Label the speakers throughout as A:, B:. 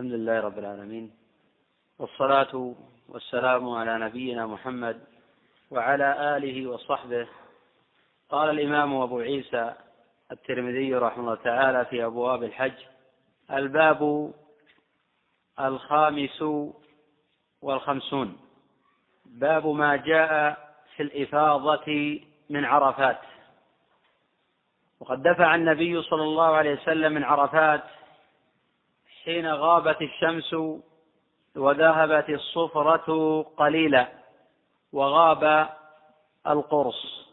A: الحمد لله رب العالمين والصلاة والسلام على نبينا محمد وعلى آله وصحبه. قال الإمام أبو عيسى الترمذي رحمه الله تعالى في أبواب الحج الباب الخامس والخمسون. باب ما جاء في الإفاضة من عرفات. وقد دفع النبي صلى الله عليه وسلم من عرفات حين غابت الشمس وذهبت الصفرة قليلا وغاب القرص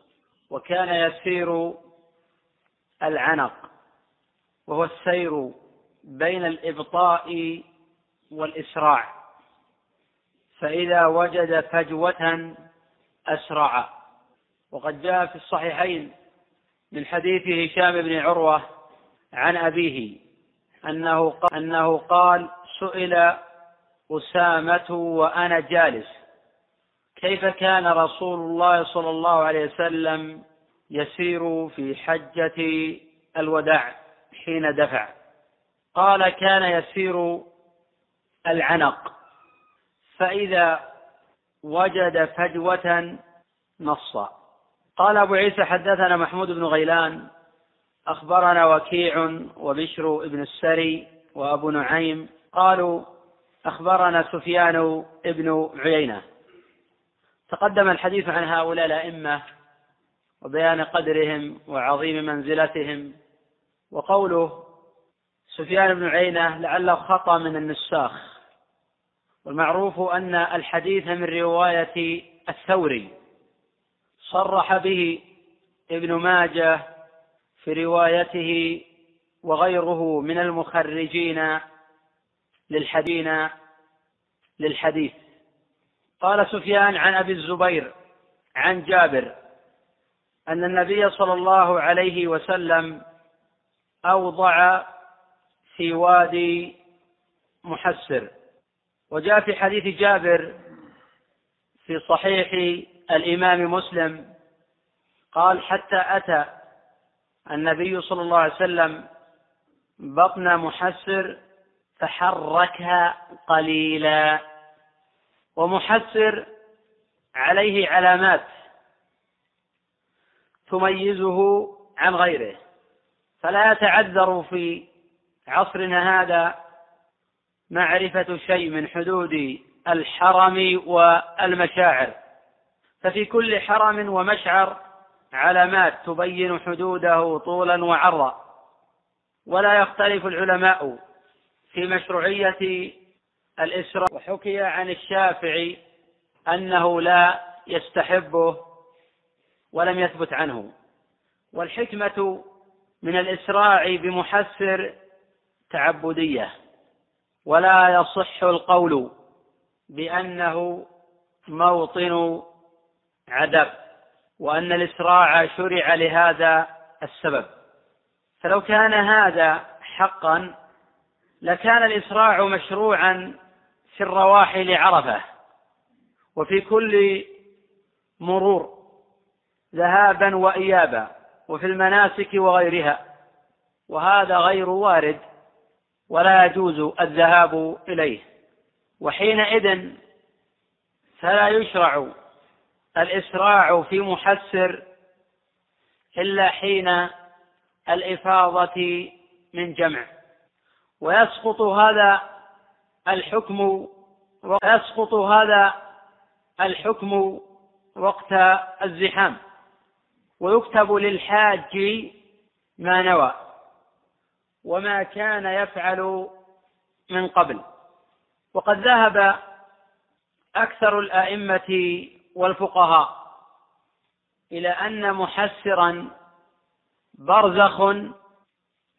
A: وكان يسير العنق وهو السير بين الإبطاء والإسراع فإذا وجد فجوة أسرع. وقد جاء في الصحيحين من حديث هشام بن عروة عن أبيه أنه قال, أنه قال سئل أسامة وأنا جالس. كيف كان رسول الله صلى الله عليه وسلم يسير في حجة الوداع حين دفع؟ قال كان يسير العنق. فإذا وجد فجوة نص. قال أبو عيسى حدثنا محمود بن غيلان أخبرنا وكيع وبشر بن السري وأبو نعيم قالوا أخبرنا سفيان بن عيينة. تقدم الحديث عن هؤلاء الأئمة وبيان قدرهم وعظيم منزلتهم وقوله سفيان بن عيينة لعله خطأ من النساخ. والمعروف أن الحديث من رواية الثوري صرح به ابن ماجه في روايته وغيره من المخرجين للحدين للحديث. قال سفيان عن أبي الزبير عن جابر أن النبي صلى الله عليه وسلم أوضع في وادي محسر. وجاء في حديث جابر في صحيح الإمام مسلم قال حتى أتى النبي صلى الله عليه وسلم بطن محسر فحركها قليلا. ومحسر عليه علامات تميزه عن غيره. فلا يتعذر في عصرنا هذا معرفة شيء من حدود الحرم والمشاعر. ففي كل حرم ومشعر علامات تبين حدوده طولا وعرضا. ولا يختلف العلماء في مشروعية الإسراء. وحكي عن الشافعي أنه لا يستحبه ولم يثبت عنه. والحكمة من الإسراع بمحسر تعبدية. ولا يصح القول بأنه موطن عذاب وأن الإسراع شرع لهذا السبب. فلو كان هذا حقا لكان الإسراع مشروعا في الرواحل عرفة وفي كل مرور ذهابا وإيابا وفي المناسك وغيرها. وهذا غير وارد ولا يجوز الذهاب إليه. وحينئذ فلا يشرع الإسراع في محسر إلا حين الإفاضة من جمع. ويسقط هذا الحكم ويسقط هذا الحكم وقت الزحام. ويكتب للحاج ما نوى وما كان يفعل من قبل. وقد ذهب أكثر الأئمة والفقهاء. إلى أن محسرا برزخ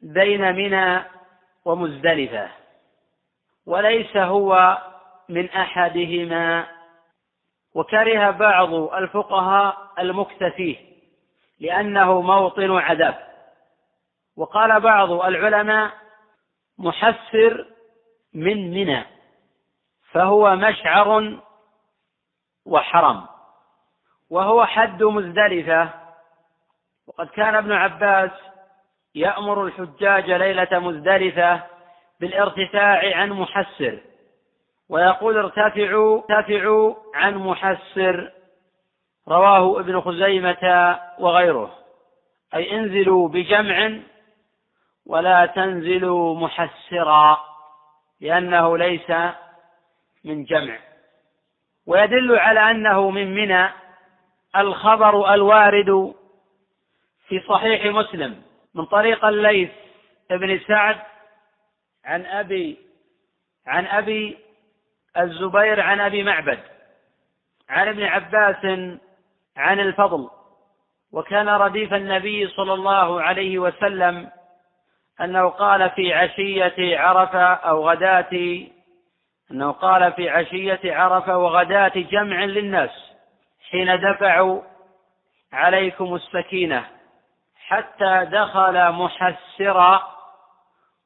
A: بين منى ومزدلفة وليس هو من أحدهما. وكره بعض الفقهاء المكتفيه لأنه موطن عذاب. وقال بعض العلماء محسر من منى فهو مشعر وحرم. وهو حد مزدلفة. وقد كان ابن عباس يأمر الحجاج ليلة مزدلفة بالارتفاع عن محسر. ويقول ارتفعوا ارتفعوا عن محسر. رواه ابن خزيمة وغيره. أي انزلوا بجمع ولا تنزلوا محسرا لأنه ليس من جمع. ويدل على أنه من منى الخبر الوارد في صحيح مسلم من طريق الليث بن سعد عن أبي عن أبي الزبير عن أبي معبد عن ابن عباس عن الفضل وكان رديف النبي صلى الله عليه وسلم أنه قال في عشية عرفة أو غداة أنه قال في عشية عرفة وغداة جمع للناس حين دفعوا عليكم السكينة حتى دخل محسرا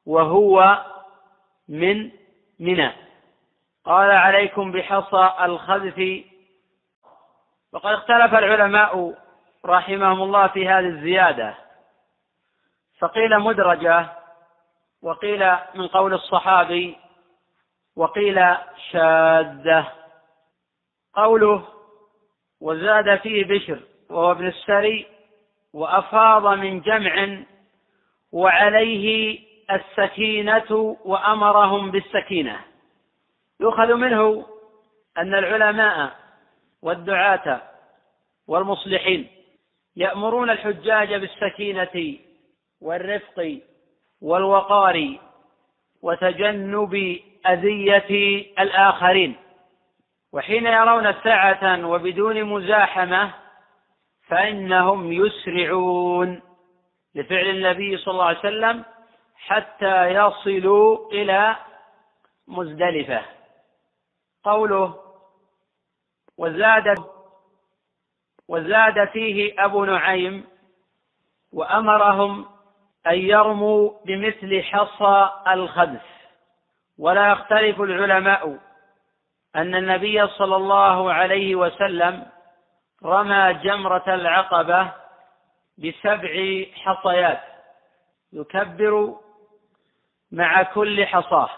A: وهو من منى. قال عليكم بحصى الخذف وقد اختلف العلماء رحمهم الله في هذه الزيادة. فقيل مدرجة وقيل من قول الصحابي وقيل شاذة. قوله وزاد فيه بشر وهو ابن السري وأفاض من جمع وعليه السكينة وأمرهم بالسكينة. يؤخذ منه أن العلماء والدعاة والمصلحين يأمرون الحجاج بالسكينة والرفق والوقار وتجنب أذية الآخرين. وحين يرون سعة وبدون مزاحمة فإنهم يسرعون لفعل النبي صلى الله عليه وسلم حتى يصلوا إلى مزدلفة. قوله وزاد وزاد فيه أبو نعيم وأمرهم أن يرموا بمثل حصى الخبث. ولا يختلف العلماء أن النبي صلى الله عليه وسلم رمى جمرة العقبة بسبع حصيات يكبر مع كل حصاة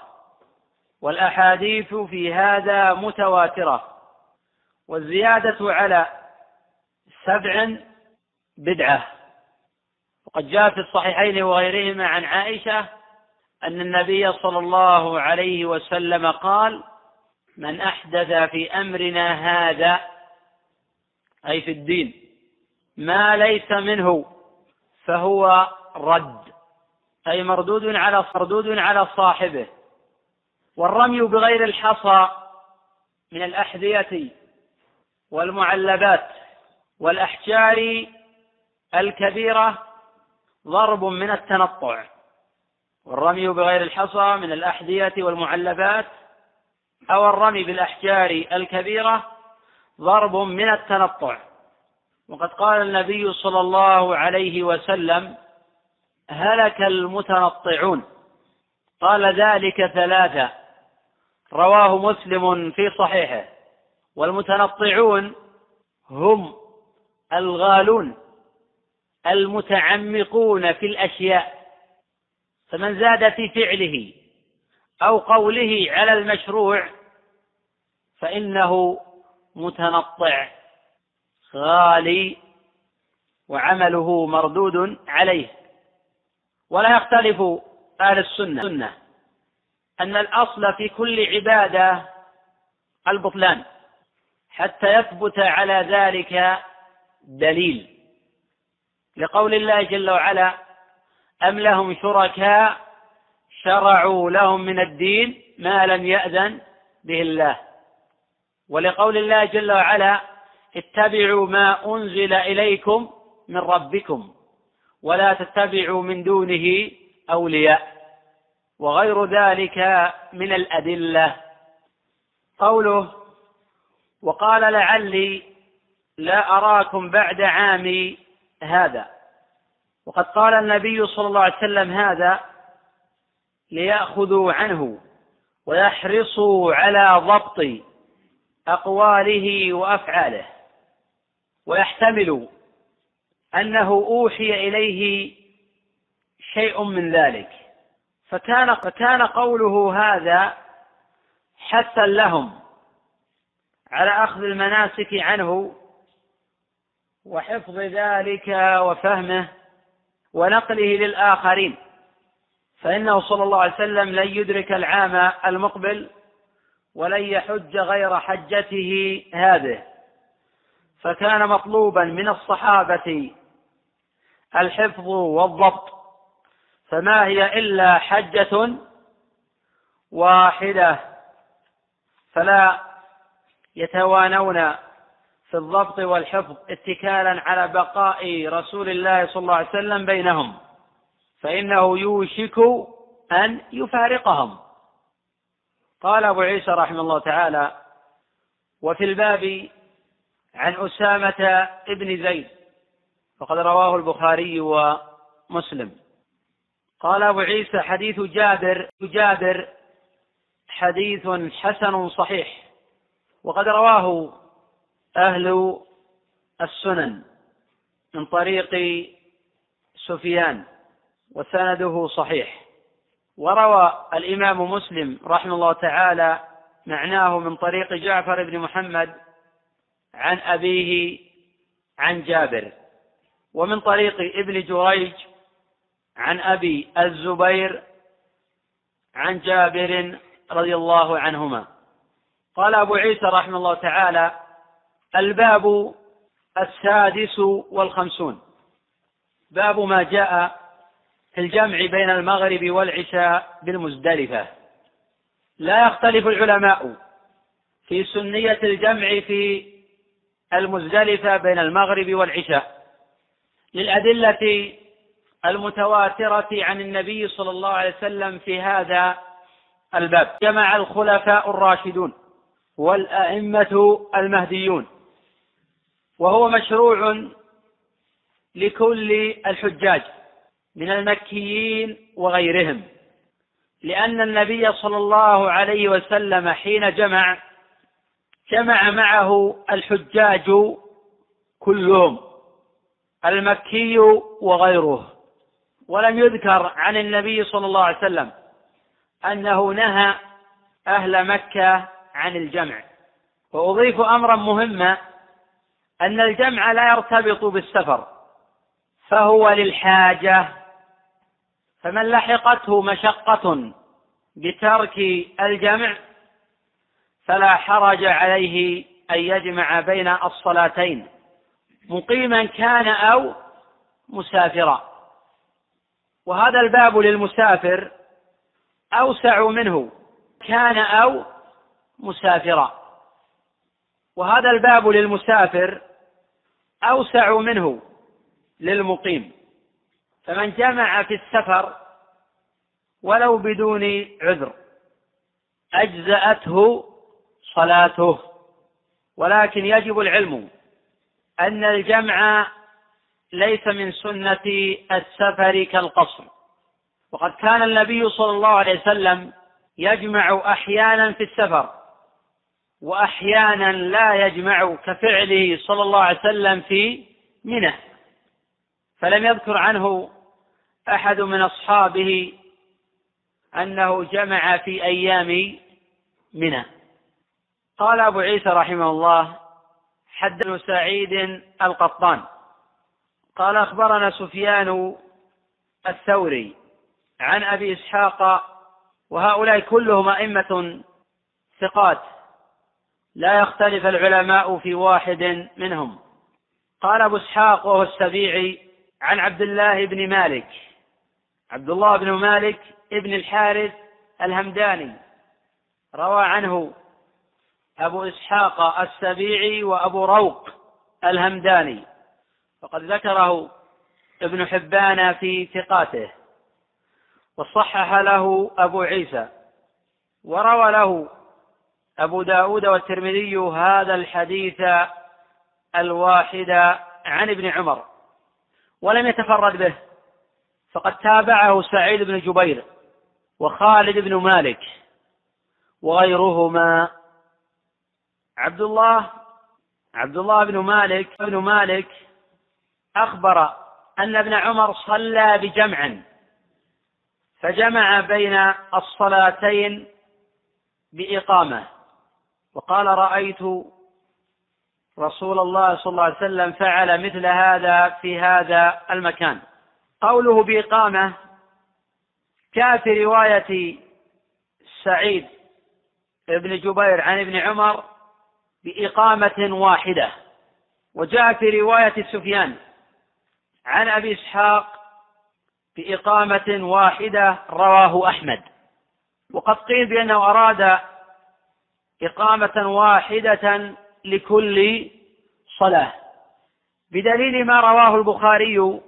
A: والأحاديث في هذا متواترة والزيادة على سبع بدعة. وقد جاء في الصحيحين وغيرهما عن عائشة أن النبي صلى الله عليه وسلم قال من أحدث في أمرنا هذا أي في الدين ما ليس منه فهو رد أي مردود على مردود على صاحبه والرمي بغير الحصى من الأحذية والمعلبات والأحجار الكبيرة ضرب من التنطع. والرمي بغير الحصى من الأحذية والمعلبات أو الرمي بالأحجار الكبيرة ضرب من التنطع. وقد قال النبي صلى الله عليه وسلم هلك المتنطعون. قال ذلك ثلاثة. رواه مسلم في صحيحه. والمتنطعون هم الغالون المتعمقون في الأشياء. فمن زاد في فعله أو قوله على المشروع فإنه متنطع غالي وعمله مردود عليه. ولا يختلف أهل السنة أن الأصل في كل عبادة البطلان حتى يثبت على ذلك دليل. لقول الله جل وعلا أم لهم شركاء شرعوا لهم من الدين ما لم يأذن به الله؟ ولقول الله جل وعلا اتبعوا ما أنزل إليكم من ربكم ولا تتبعوا من دونه أولياء. وغير ذلك من الأدلة. قوله وقال لعلي لا أراكم بعد عامي هذا. وقد قال النبي صلى الله عليه وسلم هذا ليأخذوا عنه ويحرصوا على ضبط أقواله وأفعاله ويحتمل أنه أوحي إليه شيء من ذلك. فكان فكان قوله هذا حثا لهم على أخذ المناسك عنه وحفظ ذلك وفهمه ونقله للآخرين. فإنه صلى الله عليه وسلم لن يدرك العام المقبل ولن يحج غير حجته هذه. فكان مطلوبا من الصحابة الحفظ والضبط فما هي إلا حجة واحدة فلا يتوانون في الضبط والحفظ اتكالا على بقاء رسول الله صلى الله عليه وسلم بينهم فإنه يوشك أن يفارقهم. قال أبو عيسى رحمه الله تعالى وفي الباب عن أسامة ابن زيد وقد رواه البخاري ومسلم. قال أبو عيسى حديث جابر جابر حديث حسن صحيح وقد رواه أهل السنن من طريق سفيان وسنده صحيح. وروى الإمام مسلم رحمه الله تعالى معناه من طريق جعفر بن محمد عن أبيه عن جابر. ومن طريق ابن جريج عن أبي الزبير عن جابر رضي الله عنهما. قال أبو عيسى رحمه الله تعالى الباب السادس والخمسون. باب ما جاء في الجمع بين المغرب والعشاء بالمزدلفة. لا يختلف العلماء في سنية الجمع في المزدلفة بين المغرب والعشاء. للأدلة المتواترة عن النبي صلى الله عليه وسلم في هذا الباب. جمع الخلفاء الراشدون والأئمة المهديون. وهو مشروع لكل الحجاج من المكيين وغيرهم لأن النبي صلى الله عليه وسلم حين جمع جمع معه الحجاج كلهم المكي وغيره. ولم يذكر عن النبي صلى الله عليه وسلم أنه نهى أهل مكة عن الجمع. وأضيف أمرا مهما أن الجمع لا يرتبط بالسفر فهو للحاجة. فمن لحقته مشقة بترك الجمع فلا حرج عليه أن يجمع بين الصلاتين مقيما كان أو مسافرا. وهذا الباب للمسافر أوسع منه كان أو مسافرا. وهذا الباب للمسافر أوسع منه للمقيم. فمن جمع في السفر ولو بدون عذر أجزأته صلاته. ولكن يجب العلم أن الجمع ليس من سنة السفر كالقصر. وقد كان النبي صلى الله عليه وسلم يجمع أحيانا في السفر وأحيانا لا يجمع كفعله صلى الله عليه وسلم في منى. فلم يذكر عنه أحد من أصحابه أنه جمع في أيام منى. قال أبو عيسى رحمه الله حدثنا سعيد القطان قال أخبرنا سفيان الثوري عن أبي إسحاق وهؤلاء كلهم أئمة ثقات. لا يختلف العلماء في واحد منهم. قال أبو إسحاق وهو السبيعي عن عبد الله بن مالك. عبد الله بن مالك ابن الحارث الهمداني. روى عنه أبو إسحاق السبيعي وأبو روق الهمداني. وقد ذكره ابن حبان في ثقاته. وصحح له أبو عيسى. وروى له أبو داود والترمذي هذا الحديث الواحد عن ابن عمر ولم يتفرد به فقد تابعه سعيد بن جبير وخالد بن مالك وغيرهما. عبد الله عبد الله بن مالك بن مالك أخبر أن ابن عمر صلى بجمع فجمع بين الصلاتين بإقامة. وقال رأيت رسول الله صلى الله عليه وسلم فعل مثل هذا في هذا المكان. قوله بإقامة جاء في رواية سعيد بن جبير عن ابن عمر بإقامة واحدة وجاء في رواية سفيان عن أبي إسحاق بإقامة واحدة رواه أحمد. وقد قيل بأنه أراد إقامة واحدة لكل صلاة. بدليل ما رواه البخاري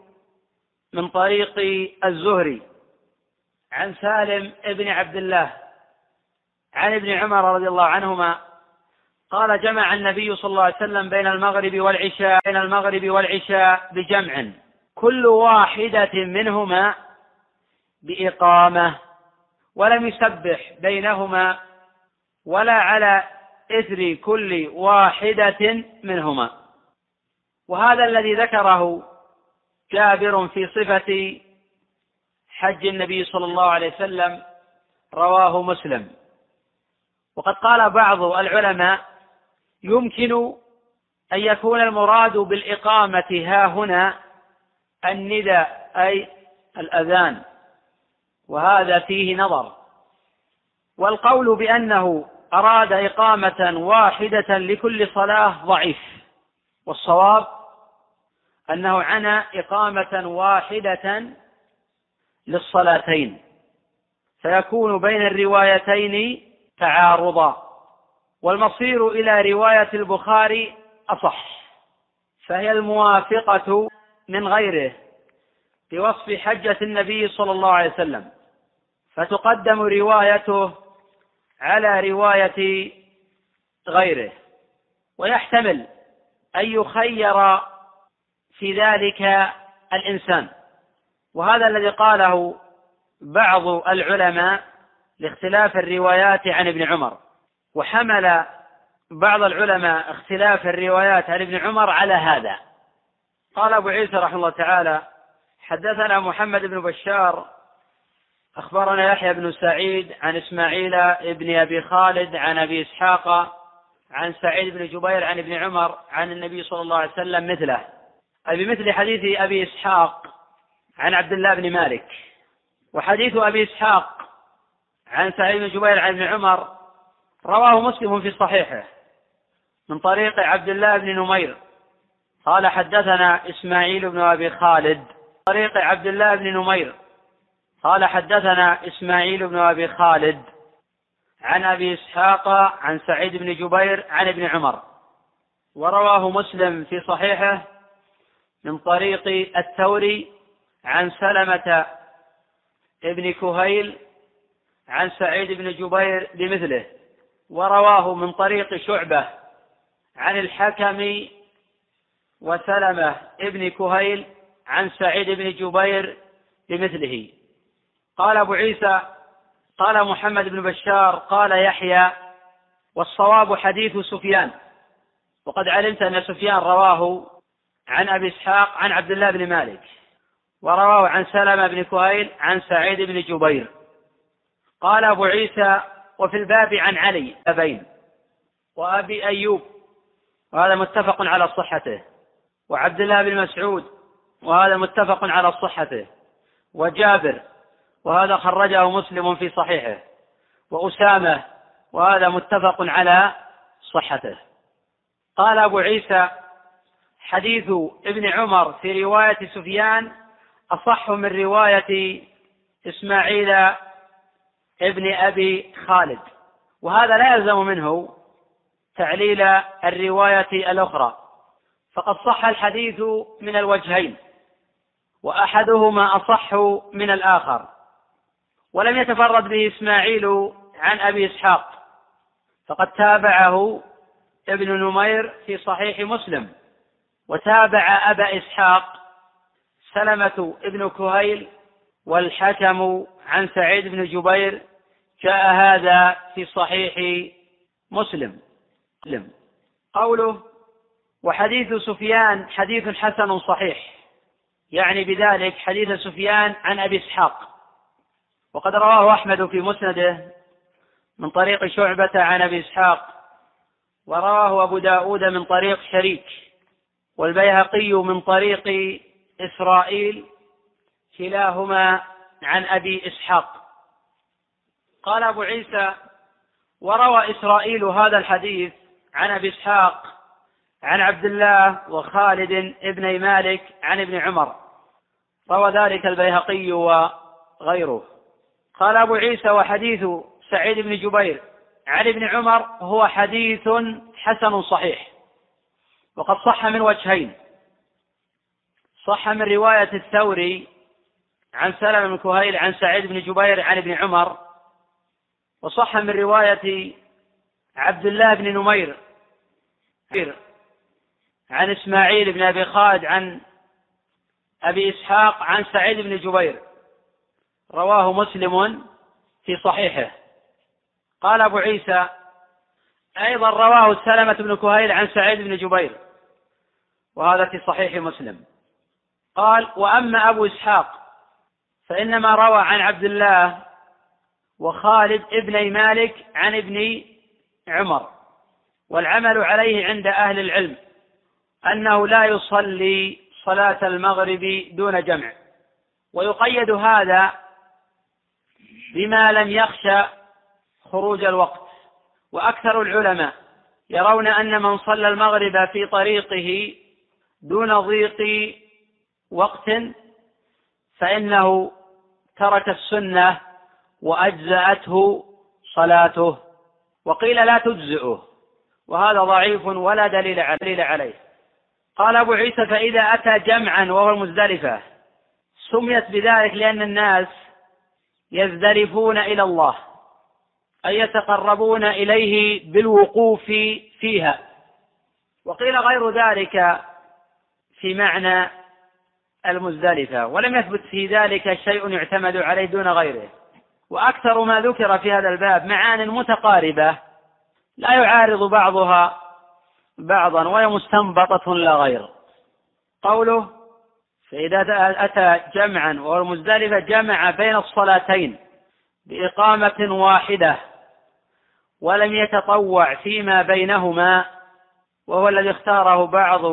A: من طريق الزهري عن سالم ابن عبد الله عن ابن عمر رضي الله عنهما قال جمع النبي صلى الله عليه وسلم بين المغرب والعشاء بين المغرب والعشاء بجمع. كل واحدة منهما بإقامة ولم يسبح بينهما ولا على إثر كل واحدة منهما. وهذا الذي ذكره جابر في صفة حج النبي صلى الله عليه وسلم رواه مسلم. وقد قال بعض العلماء يمكن أن يكون المراد بالإقامة ها هنا النداء أي الأذان. وهذا فيه نظر. والقول بأنه أراد إقامة واحدة لكل صلاة ضعيف. والصواب أنه عنى إقامة واحدة للصلاتين. فيكون بين الروايتين تعارضا. والمصير إلى رواية البخاري أصح. فهي الموافقة من غيره بوصف حجة النبي صلى الله عليه وسلم. فتقدم روايته على رواية غيره. ويحتمل أن يخير في ذلك الإنسان. وهذا الذي قاله بعض العلماء لاختلاف الروايات عن ابن عمر. وحمل بعض العلماء اختلاف الروايات عن ابن عمر على هذا. قال أبو عيسى رحمه الله تعالى حدثنا محمد بن بشار أخبرنا يحيى بن سعيد عن إسماعيل بن أبي خالد عن أبي إسحاق عن سعيد بن جبير عن ابن عمر عن النبي صلى الله عليه وسلم مثله. أي بمثل حديث أبي إسحاق عن عبد الله بن مالك. وحديث أبي إسحاق عن سعيد بن جبير عن ابن عمر رواه مسلم في صحيحه من طريق عبد الله بن نمير. قال حدثنا إسماعيل بن أبي خالد. طريق عبد الله بن نمير. قال حدثنا إسماعيل بن أبي خالد عن أبي إسحاق عن سعيد بن جبير عن ابن عمر. ورواه مسلم في صحيحه من طريق الثوري عن سلمة ابن كهيل عن سعيد بن جبير بمثله. ورواه من طريق شعبة عن الحكم وسلمة ابن كهيل عن سعيد بن جبير بمثله. قال أبو عيسى قال محمد بن بشار قال يحيى والصواب حديث سفيان. وقد علمت أن سفيان رواه عن أبي إسحاق عن عبد الله بن مالك ورواه عن سلمة بن كهيل عن سعيد بن جبير. قال أبو عيسى وفي الباب عن علي أبين وأبي أيوب وهذا متفق على صحته. وعبد الله بن مسعود وهذا متفق على صحته. وجابر وهذا خرجه مسلم في صحيحه. وأسامة وهذا متفق على صحته. قال أبو عيسى حديث ابن عمر في رواية سفيان أصح من رواية إسماعيل ابن أبي خالد. وهذا لا يلزم منه تعليل الرواية الأخرى. فقد صح الحديث من الوجهين وأحدهما أصح من الآخر. ولم يتفرد به إسماعيل عن أبي إسحاق. فقد تابعه ابن نمير في صحيح مسلم. وتابع أبا إسحاق سلمة ابن كهيل والحكم عن سعيد بن جبير. جاء هذا في صحيح مسلم. قوله وحديث سفيان حديث حسن صحيح. يعني بذلك حديث سفيان عن أبي إسحاق. وقد رواه أحمد في مسنده من طريق شعبة عن أبي إسحاق ورواه أبو داود من طريق شريك والبيهقي من طريق إسرائيل كلاهما عن أبي إسحاق. قال أبو عيسى وروى إسرائيل هذا الحديث عن أبي إسحاق عن عبد الله وخالد ابن مالك عن ابن عمر روى ذلك البيهقي وغيره. قال أبو عيسى وحديث سعيد بن جبير عن ابن عمر هو حديث حسن صحيح. وقد صح من وجهين. صح من رواية الثوري عن سلم بن كهيل عن سعيد بن جبير عن ابن عمر وصح من رواية عبد الله بن نمير عن إسماعيل بن أبي خالد عن أبي إسحاق عن سعيد بن جبير. رواه مسلم في صحيحه. قال أبو عيسى أيضا رواه سلمة بن كهيل عن سعيد بن جبير وهذا في صحيح مسلم. قال وأما أبو إسحاق فإنما روى عن عبد الله وخالد ابن مالك عن ابن عمر والعمل عليه عند أهل العلم أنه لا يصلي صلاة المغرب دون جمع ويقيد هذا بما لم يخشى خروج الوقت. وأكثر العلماء يرون أن من صلى المغرب في طريقه دون ضيق وقت فإنه ترك السنة وأجزأته صلاته. وقيل لا تجزئه وهذا ضعيف ولا دليل عليه. قال أبو عيسى فإذا أتى جمعا وهو المزدلفة سميت بذلك لأن الناس يزدلفون إلى الله أي يتقربون إليه بالوقوف فيها. وقيل غير ذلك في معنى المزدلفة ولم يثبت في ذلك شيء يعتمد عليه دون غيره. وأكثر ما ذكر في هذا الباب معان متقاربة لا يعارض بعضها بعضا وهي مستنبطة لا غير. قوله فإذا أتى جمعا وهو المزدلفة جمع بين الصلاتين بإقامة واحدة ولم يتطوع فيما بينهما وهو الذي اختاره بعض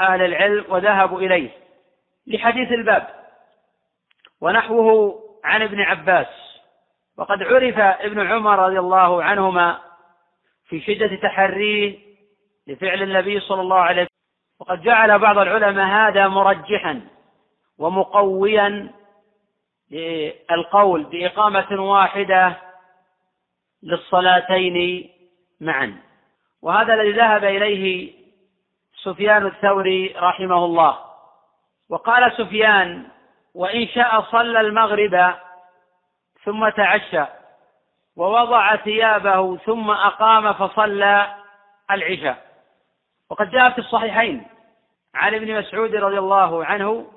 A: أهل العلم وذهبوا إليه لحديث الباب ونحوه عن ابن عباس وقد عرف ابن عمر رضي الله عنهما في شدة تحريه لفعل النبي صلى الله عليه وسلم. وقد جعل بعض العلماء هذا مرجحا. ومقويا للقول بإقامة واحدة للصلاتين معا. وهذا الذي ذهب إليه سفيان الثوري رحمه الله. وقال سفيان وإن شاء صلى المغرب ثم تعشى ووضع ثيابه ثم أقام فصلى العشاء. وقد جاء في الصحيحين عن ابن مسعود رضي الله عنه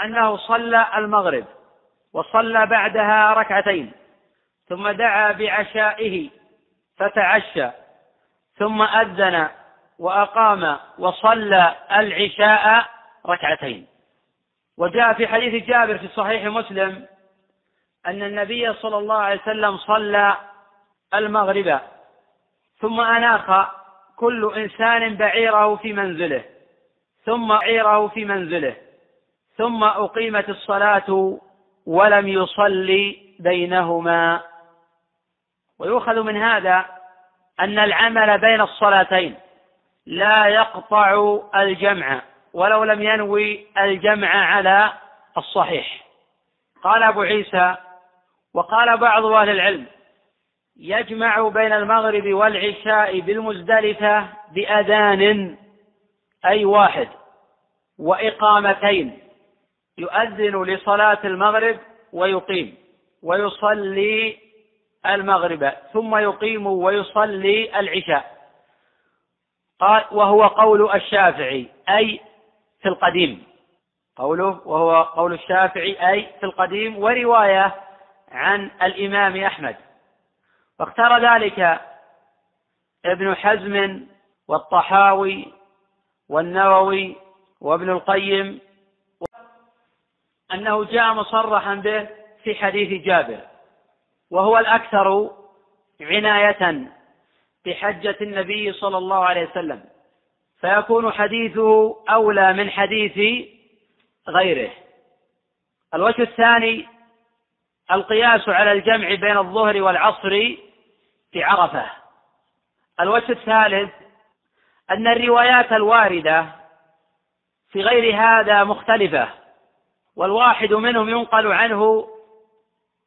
A: أنه صلى المغرب وصلى بعدها ركعتين ثم دعا بعشائه فتعشى ثم أذن وأقام وصلى العشاء ركعتين. وجاء في حديث جابر في صحيح مسلم أن النبي صلى الله عليه وسلم صلى المغرب ثم أناخ كل إنسان بعيره في منزله ثم بعيره في منزله. ثم أقيمت الصلاة ولم يصلي بينهما. ويؤخذ من هذا أن العمل بين الصلاتين لا يقطع الجمع ولو لم ينوي الجمع على الصحيح. قال أبو عيسى وقال بعض أهل العلم يجمع بين المغرب والعشاء بالمزدلفة بأذان أي واحد وإقامتين. يؤذن لصلاة المغرب ويقيم ويصلي المغرب ثم يقيم ويصلي العشاء. قال وهو قول الشافعي أي في القديم. قوله وهو قول الشافعي أي في القديم ورواية عن الإمام أحمد. واختار ذلك ابن حزم والطحاوي والنووي وابن القيم أنه جاء مصرحا به في حديث جابر وهو الأكثر عناية بحجة النبي صلى الله عليه وسلم. فيكون حديثه أولى من حديث غيره. الوجه الثاني القياس على الجمع بين الظهر والعصر في عرفة. الوجه الثالث أن الروايات الواردة في غير هذا مختلفة. والواحد منهم ينقل عنه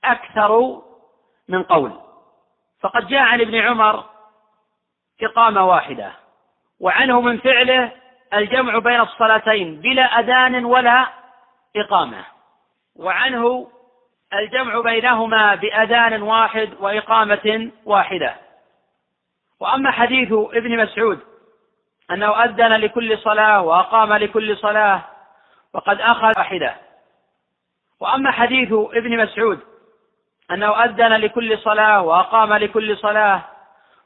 A: أكثر من قول. فقد جاء عن ابن عمر إقامة واحدة وعنه من فعله الجمع بين الصلاتين بلا أذان ولا إقامة وعنه الجمع بينهما بأذان واحد وإقامة واحدة. وأما حديث ابن مسعود أنه أذن لكل صلاة وأقام لكل صلاة وقد أخذ واحدة وأما حديث ابن مسعود أنه أذن لكل صلاة وأقام لكل صلاة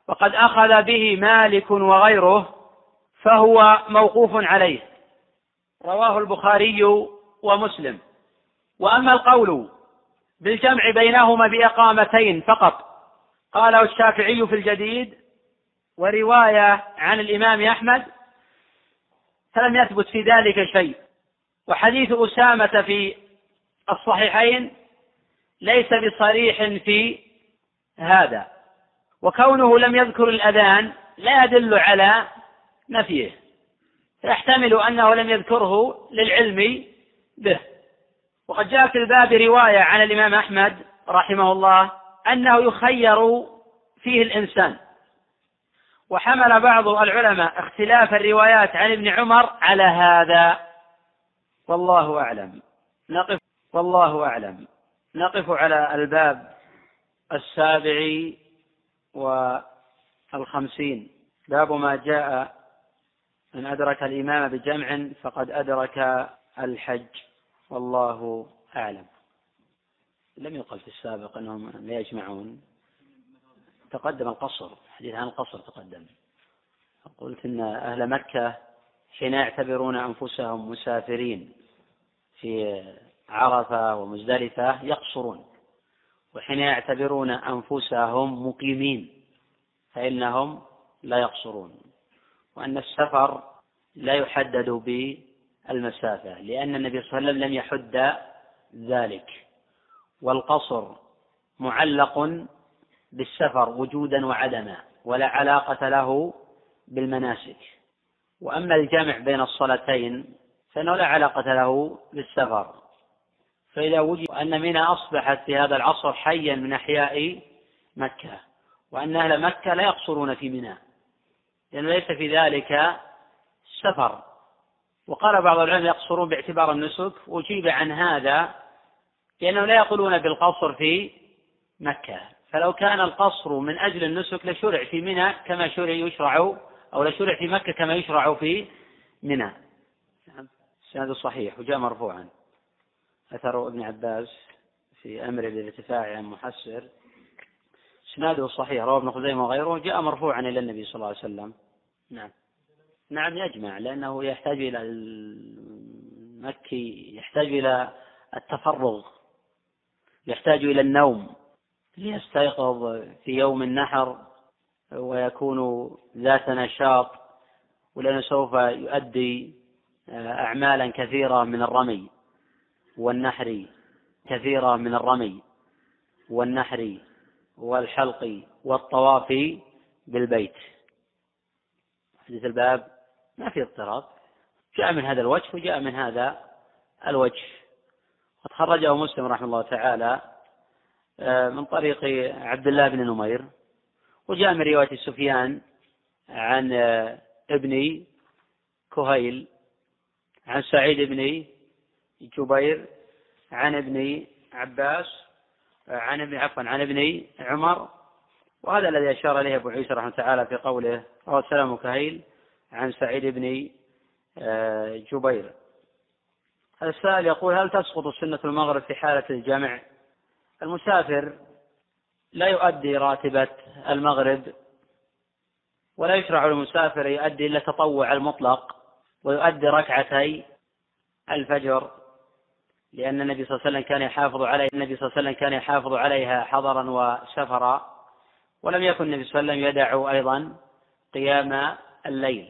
A: وقد أخذ به مالك وغيره فهو موقوف عليه. رواه البخاري ومسلم. وأما القول بالجمع بينهما بإقامتين فقط قاله الشافعي في الجديد ورواية عن الإمام أحمد فلم يثبت في ذلك شيء. وحديث أسامة في الصحيحين ليس بصريح في هذا وكونه لم يذكر الأذان لا يدل على نفيه يحتمل أنه لم يذكره للعلم به. وقد جاء في الباب رواية عن الإمام أحمد رحمه الله أنه يخير فيه الإنسان. وحمل بعض العلماء اختلاف الروايات عن ابن عمر على هذا والله أعلم. نقف والله أعلم. نقف على الباب السابع والخمسين. باب ما جاء من أدرك الإمام بجمع فقد أدرك الحج. والله أعلم. لم يقل في السابق أنهم لا يجمعون. تقدم القصر. حديث عن القصر تقدم. قلت إن أهل مكة حين يعتبرون أنفسهم مسافرين في عرفة ومزدلفة يقصرون وحين يعتبرون أنفسهم مقيمين فإنهم لا يقصرون وأن السفر لا يحدد بالمسافة لأن النبي صلى الله عليه وسلم لم يحد ذلك والقصر معلق بالسفر وجودا وعدما ولا علاقة له بالمناسك وأما الجمع بين الصلاتين فإنه لا علاقة له بالسفر. فإذا وجد أن منى أصبحت في هذا العصر حيا من أحياء مكة وأن أهل مكة لا يقصرون في منى لأنه ليس في ذلك سفر. وقال بعض العلماء يقصرون باعتبار النسك وأجيب عن هذا لأنهم لا يقولون بالقصر في مكة. فلو كان القصر من أجل النسك لشرع في منى كما شرع يشرع أو لشرع في مكة كما يشرع في منى. نعم صحيح وجاء مرفوعا. أثر ابن عباس في أمر بالارتفاع عن محسر. إسناده صحيح رواه ابن خزيمة وغيره جاء مرفوعا إلى النبي صلى الله عليه وسلم. نعم. نعم يجمع لأنه يحتاج إلى المكي يحتاج إلى التفرغ يحتاج إلى النوم ليستيقظ في يوم النحر ويكون ذات نشاط ولأنه سوف يؤدي أعمالا كثيرة من الرمي. والنحر كثيرة من الرمي والنحر والحلق والطواف بالبيت. حديث الباب ما في اضطراب. جاء من هذا الوجه وجاء من هذا الوجه. قد خرجه مسلم رحمه الله تعالى آه، من طريق عبد الله بن نمير وجاء من رواية سفيان عن آه، ابن كهيل عن سعيد بن جبير عن ابن عباس عن ابن عفوا عن ابن عمر. وهذا الذي أشار إليه أبو عيسى رحمه تعالى في قوله رواه سلام كهيل عن سعيد بن آه، جبير. هذا السائل يقول هل تسقط سنة المغرب في حالة الجمع؟ المسافر لا يؤدي راتبة المغرب ولا يشرع للمسافر يؤدي إلا التطوع المطلق ويؤدي ركعتي الفجر. لأن النبي صلى الله عليه وسلم كان يحافظ عليه النبي صلى الله عليه وسلم كان يحافظ عليها حضرا وسفرا ولم يكن النبي صلى الله عليه وسلم يدع أيضا قيام الليل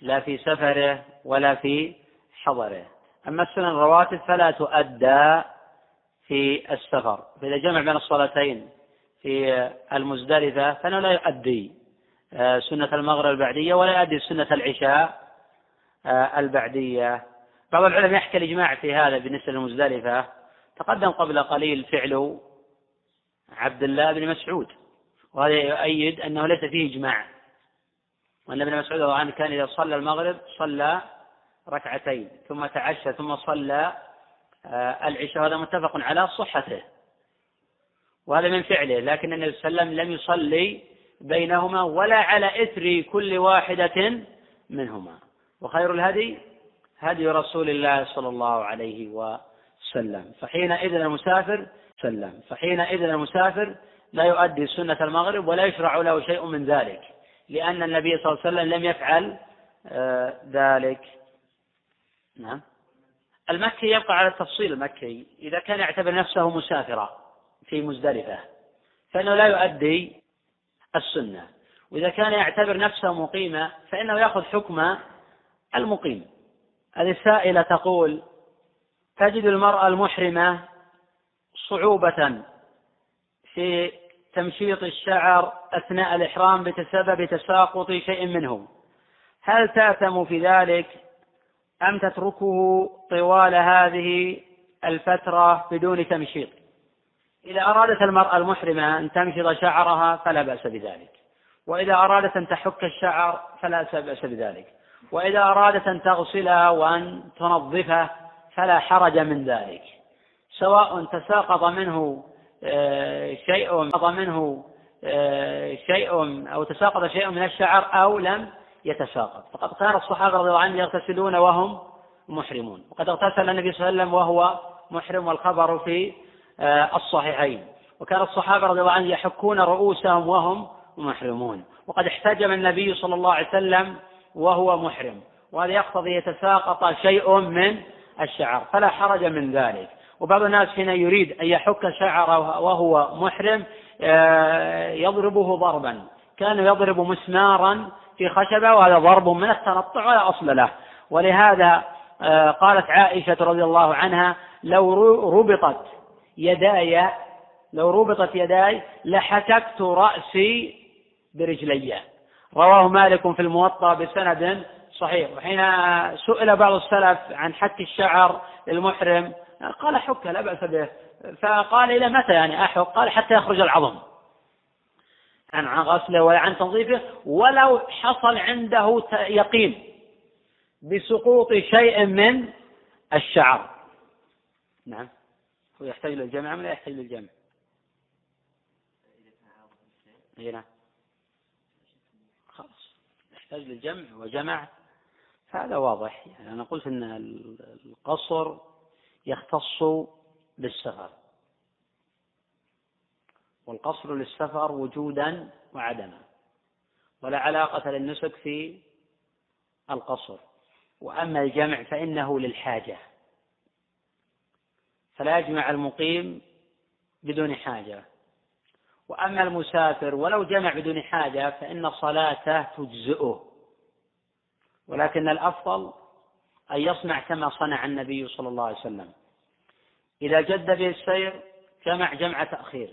A: لا في سفره ولا في حضره. أما السنن الرواتب فلا تؤدى في السفر. فإذا جمع بين الصلاتين في المزدلفة فإنه لا يؤدي آه، سنة المغرب البعدية ولا يؤدي سنة العشاء آه، البعدية. بعض العلماء يحكي الإجماع في هذا بالنسبة للمزدلفة. تقدم قبل قليل فعل عبد الله بن مسعود وهذا يؤيد أنه ليس فيه إجماع. وأن ابن مسعود رضي عنه كان إذا صلى المغرب صلى ركعتين ثم تعشى ثم صلى آه، العشاء هذا متفق على صحته. وهذا من فعله لكن النبي صلى الله عليه وسلم لم يصلي بينهما ولا على إثر كل واحدة منهما. وخير الهدي هدي رسول الله صلى الله عليه وسلم. فحينئذ المسافر سلم. فحينئذ المسافر لا يؤدي سنة المغرب ولا يشرع له شيء من ذلك لأن النبي صلى الله عليه وسلم لم يفعل آه، ذلك. نعم. المكي يبقى على التفصيل المكي إذا كان يعتبر نفسه مسافرا في مزدلفة فإنه لا يؤدي السنة. وإذا كان يعتبر نفسه مقيما فإنه يأخذ حكم المقيم. السائلة تقول تجد المرأة المحرمة صعوبة في تمشيط الشعر أثناء الإحرام بسبب تساقط شيء منه هل تأثم في ذلك أم تتركه طوال هذه الفترة بدون تمشيط؟ إذا أرادت المرأة المحرمة أن تمشط شعرها فلا بأس بذلك وإذا أرادت أن تحك الشعر فلا بأس بذلك. وإذا أرادت أن تغسله وأن تنظفه فلا حرج من ذلك سواء تساقط منه آه، شيء منه آه، شيء أو تساقط شيء من الشعر أو لم يتساقط. فقد كان الصحابة رضي الله عنهم يغتسلون وهم محرمون. وقد اغتسل النبي صلى الله عليه وسلم وهو محرم والخبر في آه، الصحيحين. وكان الصحابة رضي الله عنهم يحكون رؤوسهم وهم محرمون. وقد احتجم النبي صلى الله عليه وسلم وهو محرم. وهذا يقتضي يتساقط شيء من الشعر. فلا حرج من ذلك. وبعض الناس هنا يريد أن يحك شعره وهو محرم آه، يضربه ضربا. كان يضرب مسمارا في خشبة وهذا ضرب من التنطع ولا أصل له. ولهذا آه، قالت عائشة رضي الله عنها لو ربطت يداي لو ربطت يداي لحككت رأسي برجلي. رواه مالك في الموطأ بسند صحيح. وحين سئل بعض السلف عن حك الشعر للمحرم قال حك لا بأس به. فقال إلى متى يعني أحك؟ قال حتى يخرج العظم. عن غسله ولا عن تنظيفه ولو حصل عنده يقين بسقوط شيء من الشعر. نعم. هو يحتاج للجمع أم لا يحتاج للجمع؟ اي نعم. خلاص يحتاج للجمع وجمع. هذا واضح. يعني أنا قلت أن القصر يختص بالسفر. والقصر للسفر وجودا وعدما. ولا علاقة للنسك في القصر. وأما الجمع فإنه للحاجة. فلا يجمع المقيم بدون حاجة. وأما المسافر ولو جمع بدون حاجة فإن صلاته تجزئه. ولكن الأفضل أن يصنع كما صنع النبي صلى الله عليه وسلم. إذا جد به السير جمع جمع تأخير.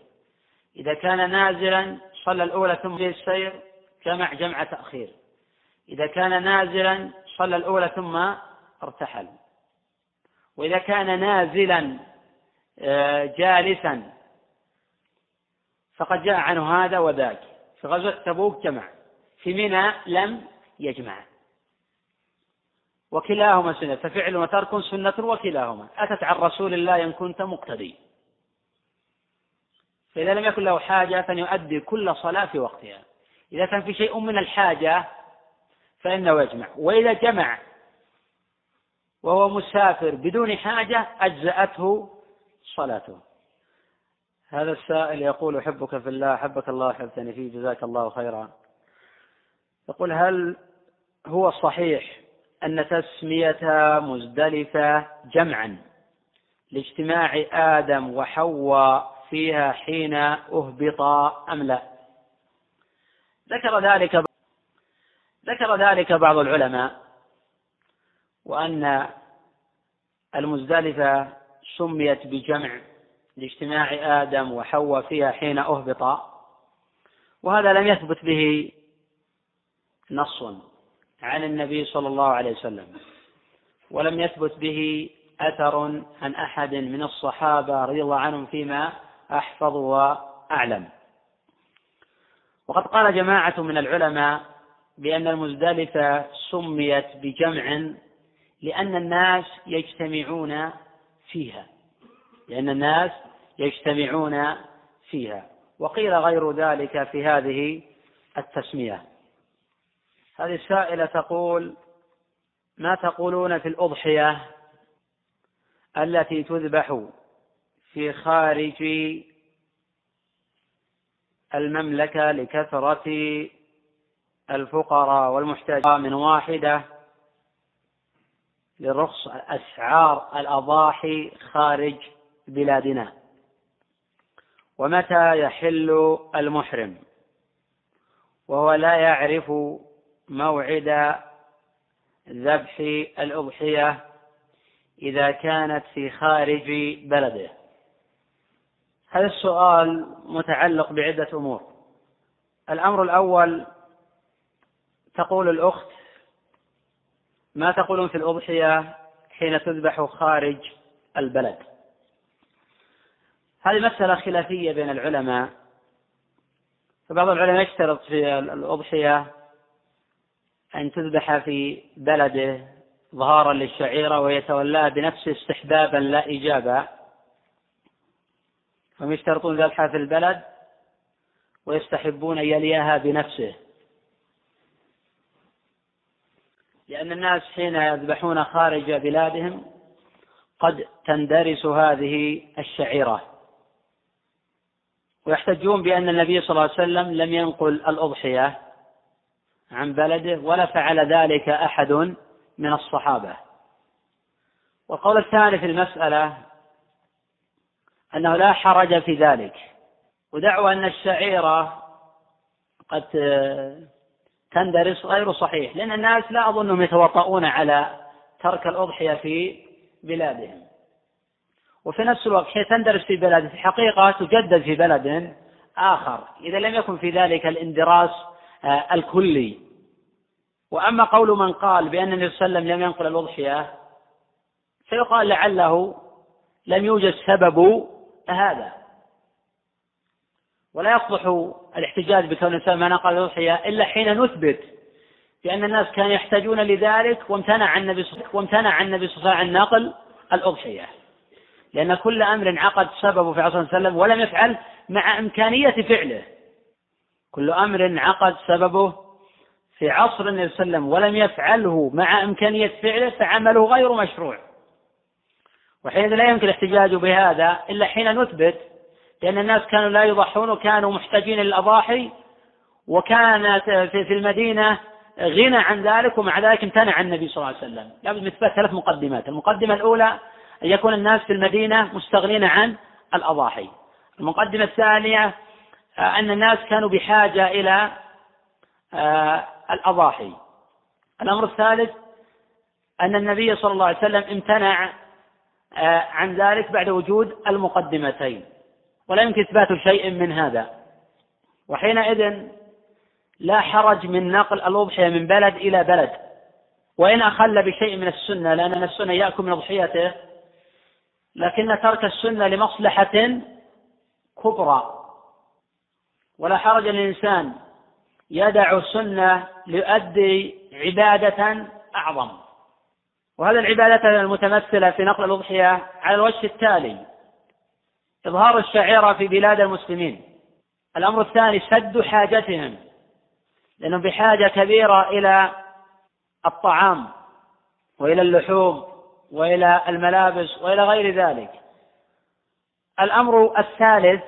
A: إذا كان نازلا صلى الأولى ثم به السير جمع جمع تأخير. إذا كان نازلا صلى الأولى ثم ارتحل. وإذا كان نازلا آه، جالسا فقد جاء عنه هذا وذاك. في غزوة تبوك جمع. في منى لم يجمع. وكلاهما سنة. ففعل وترك سنة وكلاهما. أتت عن رسول الله إن كنت مقتدي. فإذا لم يكن له حاجة فليؤدي كل صلاة في وقتها. إذا كان في شيء من الحاجة فإنه يجمع. وإذا جمع وهو مسافر بدون حاجة أجزأته صلاته. هذا السائل يقول أحبك في الله أحبك الله أحبتني فيه جزاك الله خيرا. يقول هل هو صحيح أن تسمية مزدلفة جمعا لاجتماع آدم وحواء فيها حين أهبطا أم لا؟ ذكر ذلك ذكر ذلك بعض العلماء وأن المزدلفة سميت بجمع لاجتماع آدم وحواء فيها حين أهبط وهذا لم يثبت به نص عن النبي صلى الله عليه وسلم ولم يثبت به أثر عن أحد من الصحابة رضي الله عنهم فيما أحفظ وأعلم. وقد قال جماعة من العلماء بأن المزدلفة سميت بجمع لأن الناس يجتمعون فيها لأن الناس يجتمعون فيها. وقيل غير ذلك في هذه التسمية. هذه السائلة تقول ما تقولون في الأضحية التي تذبح في خارج المملكة لكثرة الفقراء والمحتاجين؟ من واحدة لرخص أسعار الأضاحي خارج بلادنا. ومتى يحل المحرم؟ وهو لا يعرف موعد ذبح الأضحية إذا كانت في خارج بلده. هذا السؤال متعلق بعدة أمور. الأمر الأول تقول الأخت ما تقولون في الأضحية حين تذبح خارج البلد؟ هذه مسألة خلافية بين العلماء. فبعض العلماء يشترط في الأضحية أن تذبح في بلده ظهارا للشعيرة ويتولاها بنفسه استحبابا لا إيجابا. هم يشترطون ذبحها في البلد ويستحبون أن يليها بنفسه. لأن الناس حين يذبحون خارج بلادهم قد تندرس هذه الشعيرة. ويحتجون بأن النبي صلى الله عليه وسلم لم ينقل الأضحية عن بلده ولا فعل ذلك أحد من الصحابة. والقول الثاني في المسألة أنه لا حرج في ذلك ودعوى أن الشعيرة قد تندرس غير صحيح لأن الناس لا أظنهم يتوطؤون على ترك الأضحية في بلادهم. وفي نفس الوقت حين تندرس في بلد في الحقيقة تجدد في بلد آخر. إذا لم يكن في ذلك الاندراس آه، الكلي. وأما قول من قال بأن النبي صلى الله عليه وسلم لم ينقل الأضحية فيقال لعله لم يوجد سبب هذا. ولا يصلح الاحتجاج بكون الإنسان ما نقل الأضحية إلا حين نثبت بأن الناس كانوا يحتاجون لذلك وامتنع عن النبي صلى الله عليه وسلم عن نقل الأضحية. لأن كل أمر انعقد سببه في عصر وسلم ولم يفعل مع إمكانية فعله. كل أمر انعقد سببه في عصر النبي صلى الله عليه وسلم ولم يفعله مع إمكانية فعله فعمله غير مشروع. وحينئذ لا يمكن الاحتجاج بهذا إلا حين نثبت لأن الناس كانوا لا يضحون وكانوا محتاجين للأضاحي وكانت في المدينة غنى عن ذلك ومع ذلك امتنع النبي صلى الله عليه وسلم. لابد من إثبات ثلاث مقدمات. المقدمة الأولى أن يكون الناس في المدينة مستغنين عن الأضاحي. المقدمة الثانية أن الناس كانوا بحاجة إلى آه، الأضاحي. الأمر الثالث أن النبي صلى الله عليه وسلم امتنع آه، عن ذلك بعد وجود المقدمتين. ولا يمكن إثبات شيء من هذا. وحينئذ لا حرج من نقل الأضحية من بلد إلى بلد. وإن أخل بشيء من السنة لأن السنة يأكل من أضحيته لكن ترك السنة لمصلحة كبرى. ولا حرج للإنسان يدع سنة ليؤدي عبادة أعظم. وهذه العبادة المتمثلة في نقل الأضحية على الوجه التالي. إظهار الشعيرة في بلاد المسلمين. الأمر الثاني سد حاجتهم لأنهم بحاجة كبيرة إلى الطعام وإلى اللحوم وإلى الملابس وإلى غير ذلك. الأمر الثالث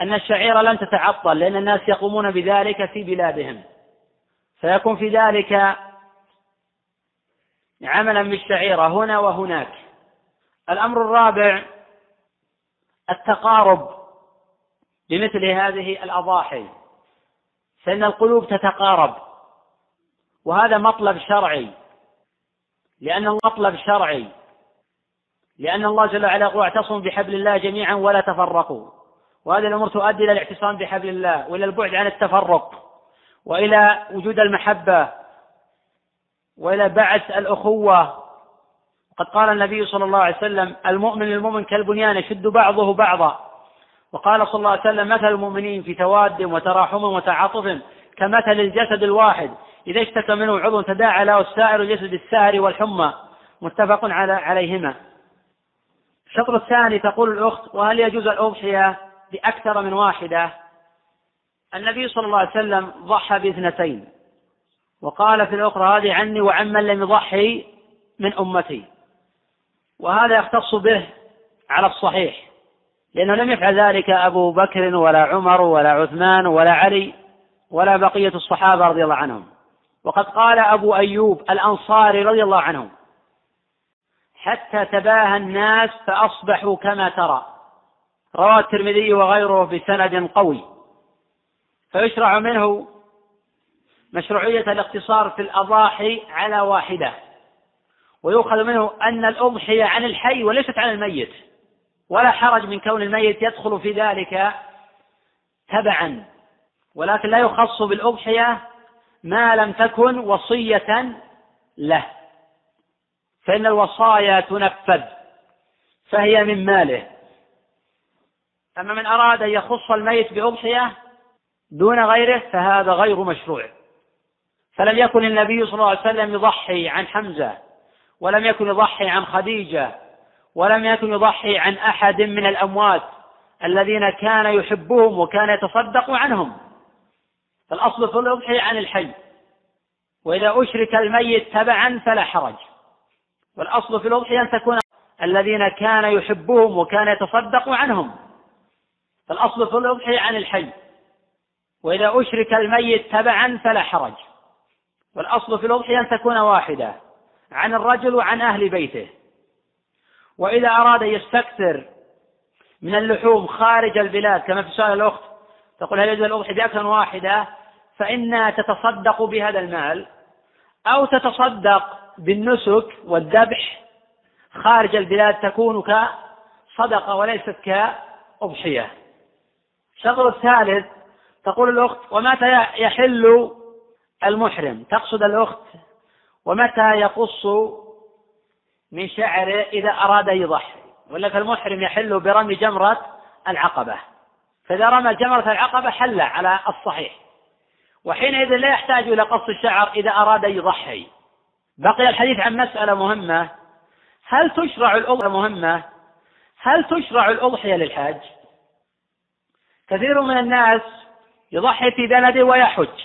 A: أن الشعيرة لن تتعطل لأن الناس يقومون بذلك في بلادهم. فيكون في ذلك عملا بالشعيرة هنا وهناك. الأمر الرابع التقارب بمثل هذه الأضاحي. فإن القلوب تتقارب وهذا مطلب شرعي. لأن مطلب شرعي. لأن الله جل وعلا يقول اعتصموا بحبل الله جميعا ولا تفرقوا. وهذه الأمور تؤدي إلى الاعتصام بحبل الله وإلى البعد عن التفرق وإلى وجود المحبة وإلى بعث الأخوة. قد قال النبي صلى الله عليه وسلم المؤمن للمؤمن كالبنيان يشد بعضه بعضا. وقال صلى الله عليه وسلم مثل المؤمنين في تواد وتراحم وتعاطف كمثل الجسد الواحد. إذا اشتكى منه عضو تداعى له السائر الجسد السهر والحمى متفق على عليهما. الشطر الثاني تقول الأخت وهل يجوز الأضحية بأكثر من واحدة؟ النبي صلى الله عليه وسلم ضحى باثنتين وقال في الأخرى هذه عني وعمن لم يضحي من أمتي. وهذا يختص به على الصحيح لأنه لم يفعل ذلك أبو بكر ولا عمر ولا عثمان ولا علي ولا بقية الصحابة رضي الله عنهم. وقد قال أبو أيوب الأنصاري رضي الله عنه حتى تباهى الناس فأصبحوا كما ترى. رواه الترمذي وغيره بسند قوي. فيشرع منه مشروعية الاقتصار في الأضاحي على واحدة ويؤخذ منه أن الأضحية عن الحي وليست عن الميت ولا حرج من كون الميت يدخل في ذلك تبعا ولكن لا يخص بالأضحية ما لم تكن وصية له. فإن الوصايا تنفذ فهي من ماله. أما من أراد أن يخص الميت بأضحية دون غيره فهذا غير مشروع. فلم يكن النبي صلى الله عليه وسلم يضحي عن حمزة ولم يكن يضحي عن خديجة ولم يكن يضحي عن أحد من الأموات الذين كان يحبهم وكان يتصدق عنهم. فالأصل في الأضحية عن الحي. وإذا أشرك الميت تبعا فلا حرج. والأصل في الأضحية أن تكون الذين كان يحبهم وكان يتصدق عنهم. فالأصل في الأضحية عن الحي. وإذا أشرك الميت تبعا فلا حرج. والأصل في الأضحية أن تكون واحدة. عن الرجل وعن أهل بيته. وإذا أراد يستكثر من اللحوم خارج البلاد كما في سؤال الأخت تقول هل يجوز الأضحية من واحدة؟ فإنها تتصدق بهذا المال أو تتصدق بالنسك والذبح خارج البلاد تكون كصدقة وليست كأضحية. الشطر الثالث تقول الأخت ومتى يحل المحرم؟ تقصد الأخت ومتى يقص من شعره إذا أراد يضحي ولا فالمحرم يحل برمي جمرة العقبة. فإذا رمى جمرة العقبة حل على الصحيح. وحينئذ لا يحتاج إلى قص الشعر إذا أراد أن يضحي. بقي الحديث عن مسألة مهمة. هل تشرع الأضحية مهمة؟ هل تشرع الأضحية للحاج؟ كثير من الناس يضحي في بلده ويحج.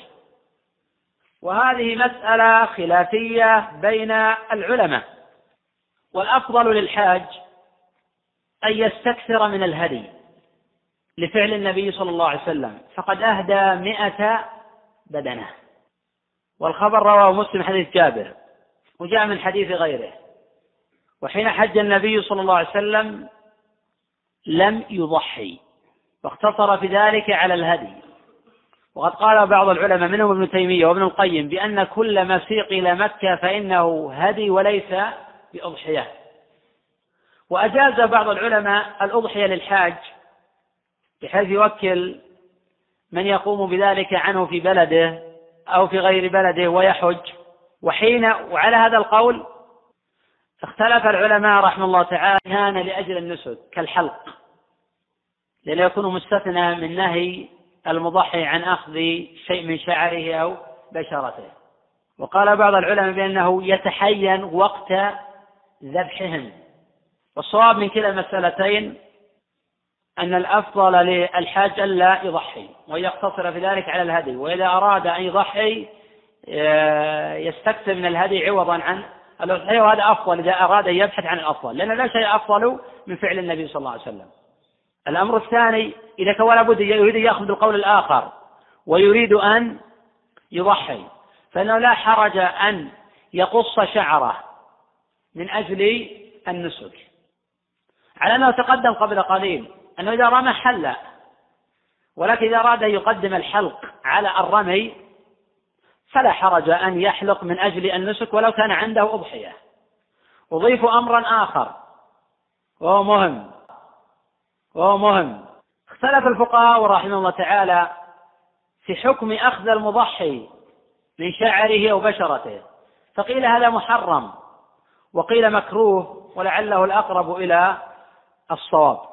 A: وهذه مسألة خلافية بين العلماء. والأفضل للحاج أن يستكثر من الهدي لفعل النبي صلى الله عليه وسلم. فقد أهدى مئة بدنة. والخبر رواه مسلم حديث جابر وجاء من حديث غيره. وحين حج النبي صلى الله عليه وسلم لم يضحي واقتصر في ذلك على الهدي. وقد قال بعض العلماء منهم ابن تيمية وابن القيم بأن كل مسيق إلى مكة فإنه هدي وليس بأضحية. وأجاز بعض العلماء الأضحية للحاج بحيث يوكل من يقوم بذلك عنه في بلده أو في غير بلده ويحج. وحين وعلى هذا القول اختلف العلماء رحمه الله تعالى كان لأجل النسك كالحلق لأنه يكون مستثنى من نهي المضحي عن أخذ شيء من شعره أو بشرته. وقال بعض العلماء بأنه يتحين وقت ذبحهم. والصواب من كلا المسألتين أن الأفضل للحاج ألا يضحي ويقتصر في ذلك على الهدي وإذا أراد أن يضحي آه، يستكثر من الهدي عوضا عن الأضحية وهذا أفضل إذا أراد أن يبحث عن الأفضل لأن لا شيء أفضل من فعل النبي صلى الله عليه وسلم. الأمر الثاني إذا كان لابد يريد يأخذ بالقول الآخر ويريد أن يضحي فإنه لا حرج أن يقص شعره من أجل النسك.
B: على أنه تقدم قبل قليل أنه إذا رمى حل ولكن إذا أراد أن يقدم الحلق على الرمي فلا حرج أن يحلق من أجل النسك ولو كان عنده أضحية. أضيف أمرا آخر وهو مهم وهو مهم. اختلف الفقهاء رحمه الله تعالى في حكم أخذ المضحي من شعره أو بشرته فقيل هذا محرم وقيل مكروه ولعله الأقرب إلى الصواب.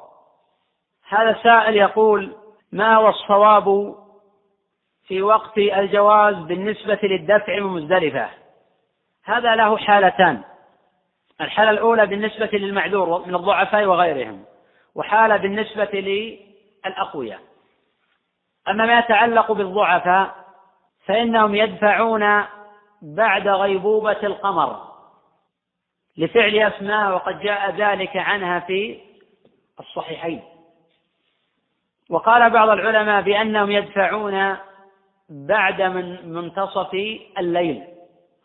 B: هذا السائل يقول ما هو الصواب في وقت الجواز بالنسبة للدفع من مزدلفة هذا له حالتان. الحالة الأولى بالنسبة للمعذور من الضعفاء وغيرهم وحالة بالنسبة للأقوياء. أما ما يتعلق بالضعفاء فإنهم يدفعون بعد غيبوبة القمر لفعل أسماء وقد جاء ذلك عنها في الصحيحين. وقال بعض العلماء بأنهم يدفعون بعد من منتصف الليل.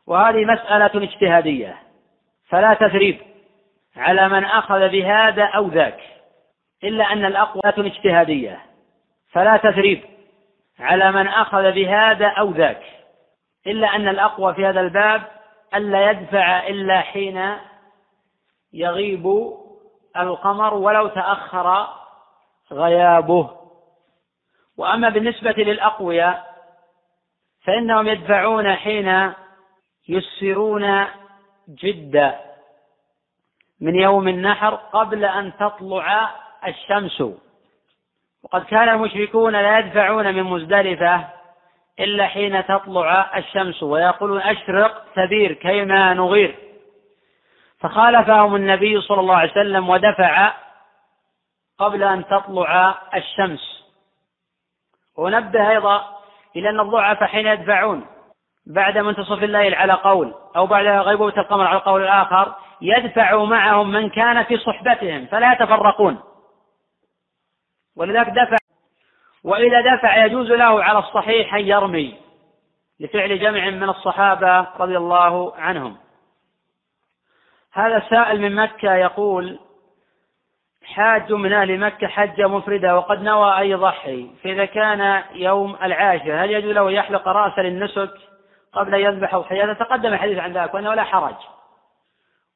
B: وهذه مسألة اجتهادية فلا تثريب على من أخذ بهذا أو ذاك إلا أن الأقوى اجتهادية فلا تثريب على من أخذ بهذا أو ذاك إلا أن الأقوى في هذا الباب ألا يدفع إلا حين يغيب القمر ولو تأخر غيابه. وأما بالنسبة للأقوياء فإنهم يدفعون حين يسفرون جدا من يوم النحر قبل أن تطلع الشمس. وقد كان المشركون لا يدفعون من مزدلفة إلا حين تطلع الشمس ويقولون أشرق تبير كيما نغير. فخالفهم النبي صلى الله عليه وسلم ودفع قبل أن تطلع الشمس. ونبه أيضا إلى أن الضعف حين يدفعون بعد منتصف الليل على قول أو بعد غيبوبة القمر على القول الآخر يدفع معهم من كان في صحبتهم فلا يتفرقون. ولذلك دفع وإذا دفع يجوز له على الصحيح أن يرمي لفعل جمع من الصحابة رضي الله عنهم. هذا السائل من مكة يقول حاج من أهل مكة حج مفردة وقد نوى أن يضحي فإذا كان يوم العاشر هل يجوز له يحلق رأسه للنسك قبل أن يذبح أضحية تقدم الحديث عن ذلك وأنه لا حرج.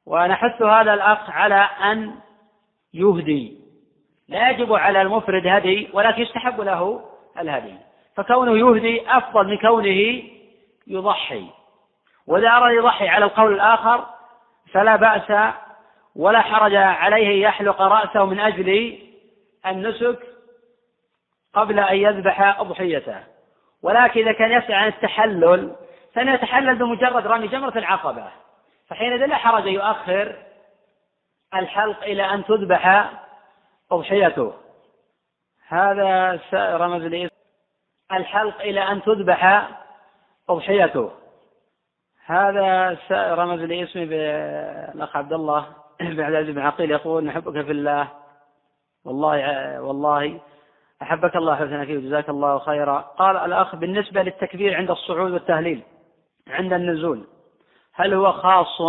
B: ونحث هذا الأخ على أن يهدي. لا يجب على المفرد هدي ولكن يستحب له الهدي. فكونه يهدي أفضل من كونه يضحي. وإذا أراد يضحي على القول الآخر فلا بأس ولا حرج عليه يحلق رأسه من أجل النسك قبل أن يذبح أضحيته. ولكن إذا كان يسعى عن التحلل فإنه يتحلل بمجرد رمي جمرة العقبة. فحينئذ لا حرج يؤخر الحلق إلى أن تذبح أضحيته. هذا رمز لي الحلق إلى أن تذبح أضحيته. هذا رمز لاسمي بالأخ عبد الله. العزيز بن عقيل. يقول نحبك في الله. والله والله أحبك الله حسنا فيه وجزاك الله خيرا. قال الأخ بالنسبة للتكبير عند الصعود والتهليل عند النزول هل هو خاص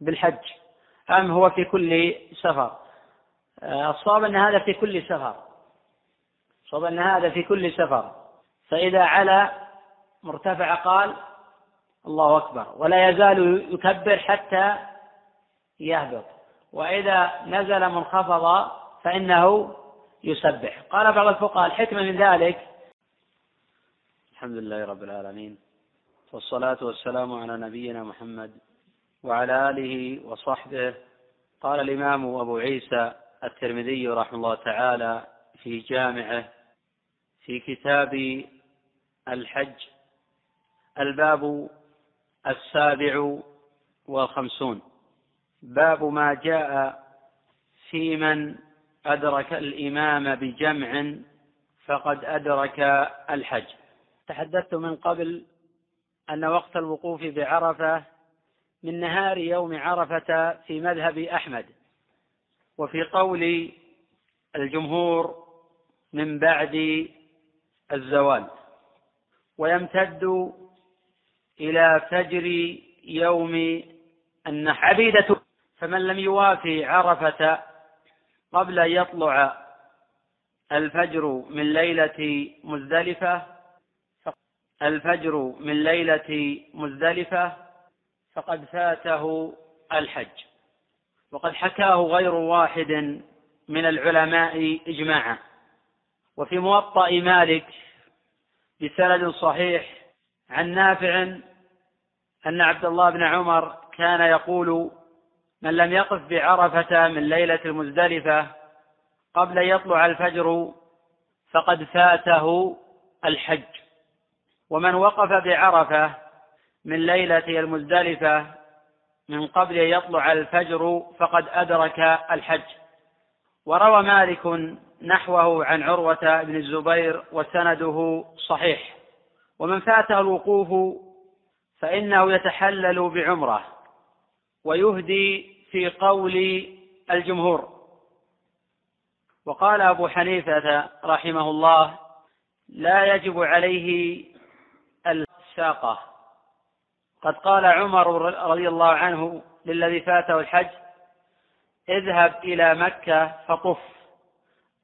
B: بالحج أم هو في كل سفر؟ الصواب أن هذا في كل سفر. الصواب أن هذا في كل سفر. فإذا علا مرتفع قال الله أكبر. ولا يزال يكبر حتى يهبط. وإذا نزل منخفض فإنه يسبح. قال بعض الفقهاء الحكمة من ذلك. الحمد لله رب العالمين. والصلاة والسلام على نبينا محمد وعلى آله وصحبه. قال الإمام أبو عيسى الترمذي رحمه الله تعالى في جامعه في كتاب الحج الباب السابع والخمسون. باب ما جاء في من أدرك الإمام بجمع فقد أدرك الحج. تحدثت من قبل أن وقت الوقوف بعرفة من نهار يوم عرفة في مذهب أحمد وفي قول الجمهور من بعد الزوال. ويمتد إلى فجر يوم النحر. عبيدة فمن لم يوافي عرفة
A: قبل أن يطلع الفجر من ليلة مزدلفة الفجر من ليلة مزدلفة فقد فاته الحج. وقد حكاه غير واحد من العلماء إجماعا. وفي موطأ مالك بسند صحيح عن نافع أن عبد الله بن عمر كان يقول من لم يقف بعرفة من ليلة المزدلفة قبل يطلع الفجر فقد فاته الحج. ومن وقف بعرفة من ليلة المزدلفة من قبل يطلع الفجر فقد أدرك الحج. وروى مالك نحوه عن عروة بن الزبير وسنده صحيح. ومن فاته الوقوف فإنه يتحلل بعمرة ويهدي في قول الجمهور. وقال أبو حنيفة رحمه الله لا يجب عليه الساقة. قد قال عمر رضي الله عنه للذي فاته الحج اذهب إلى مكة فطف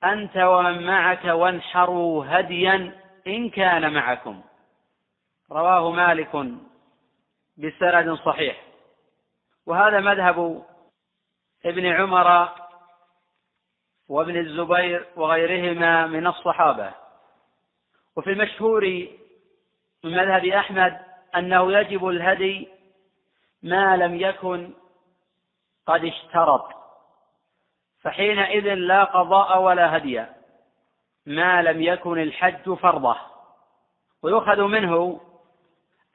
A: أنت ومن معك وانحروا هديا إن كان معكم. رواه مالك بسند صحيح. وهذا مذهب ابن عمر وابن الزبير وغيرهما من الصحابة. وفي المشهور من مذهب أحمد أنه يجب الهدي ما لم يكن قد اشترط فحينئذ لا قضاء ولا هدي ما لم يكن الحج فرضه. ويؤخذ منه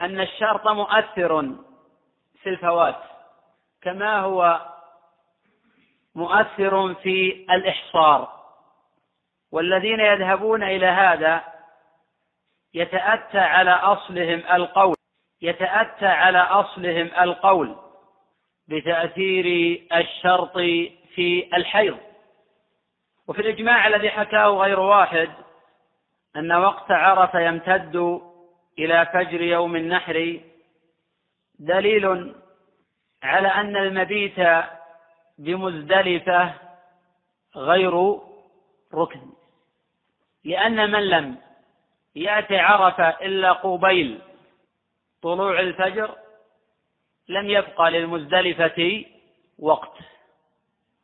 A: أن الشرط مؤثر في الفوات كما هو مؤثر في الإحصار. والذين يذهبون إلى هذا يتأتى على أصلهم القول يتأتى على أصلهم القول بتأثير الشرط في الحيض. وفي الإجماع الذي حكاه غير واحد أن وقت عرفة يمتد إلى فجر يوم النحر دليل على أن المبيت بمزدلفة غير ركن لأن من لم يأتي عرفة إلا قبيل طلوع الفجر لم يبقى للمزدلفة وقت.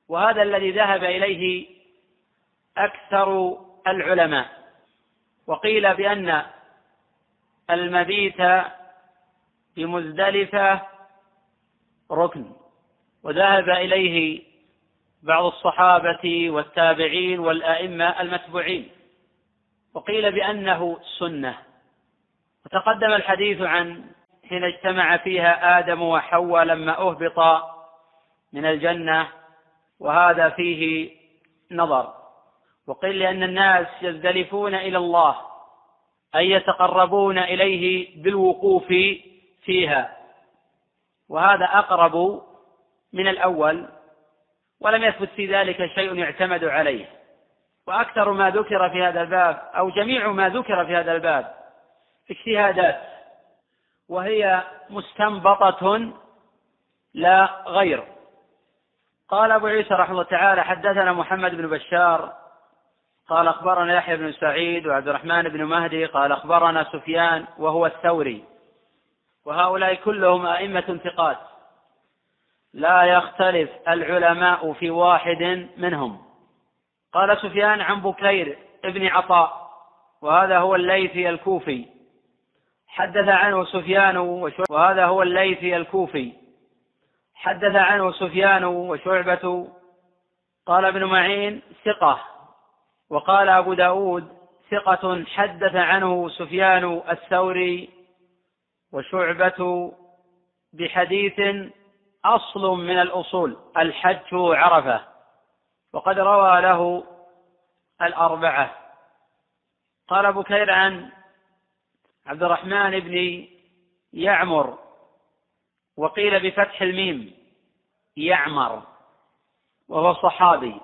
A: وهذا الذي ذهب إليه أكثر العلماء وقيل بأن المبيت بمزدلفة ركن. وذهب إليه بعض الصحابة والتابعين والأئمة المتبوعين. وقيل بأنه سنة. وتقدم الحديث عن حين اجتمع فيها آدم وحواء لما أهبط من الجنة وهذا فيه نظر. وقيل لأن الناس يزدلفون إلى الله أي يتقربون إليه بالوقوف فيها. وهذا أقرب من الأول ولم يثبت في ذلك شيء يعتمد عليه. وأكثر ما ذكر في هذا الباب أو جميع ما ذكر في هذا الباب اجتهادات وهي مستنبطة لا غير. قال أبو عيسى رحمه الله تعالى حدثنا محمد بن بشار قال أخبرنا يحيى بن سعيد وعبد الرحمن بن مهدي قال أخبرنا سفيان وهو الثوري. وهؤلاء كلهم أئمة ثقات. لا يختلف العلماء في واحد منهم. قال سفيان عن بكير ابن عطاء وهذا هو الليثي الكوفي. حدث عنه سفيان وهذا هو الليثي الكوفي. حدث عنه سفيان وشعبة قال ابن معين ثقة. وقال أبو داود ثقة حدث عنه سفيان الثوري وشعبة بحديث أصل من الأصول الحج عرفة وقد روى له الأربعة. قال بكير عن عبد الرحمن بن يعمر وقيل بفتح الميم يعمر وهو صحابي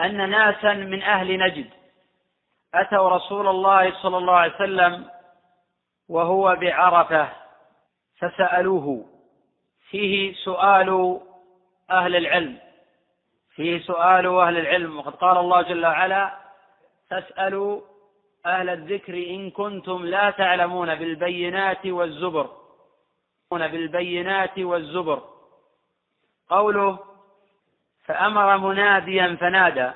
A: أن ناسا من أهل نجد أتوا رسول الله صلى الله عليه وسلم وهو بعرفة فسألوه. فيه سؤال أهل العلم. فيه سؤال أهل العلم. وقد قال الله جل وعلا فاسألوا أهل الذكر إن كنتم لا تعلمون بالبينات والزبر. بالبينات والزبر. قوله فأمر مناديا فنادى.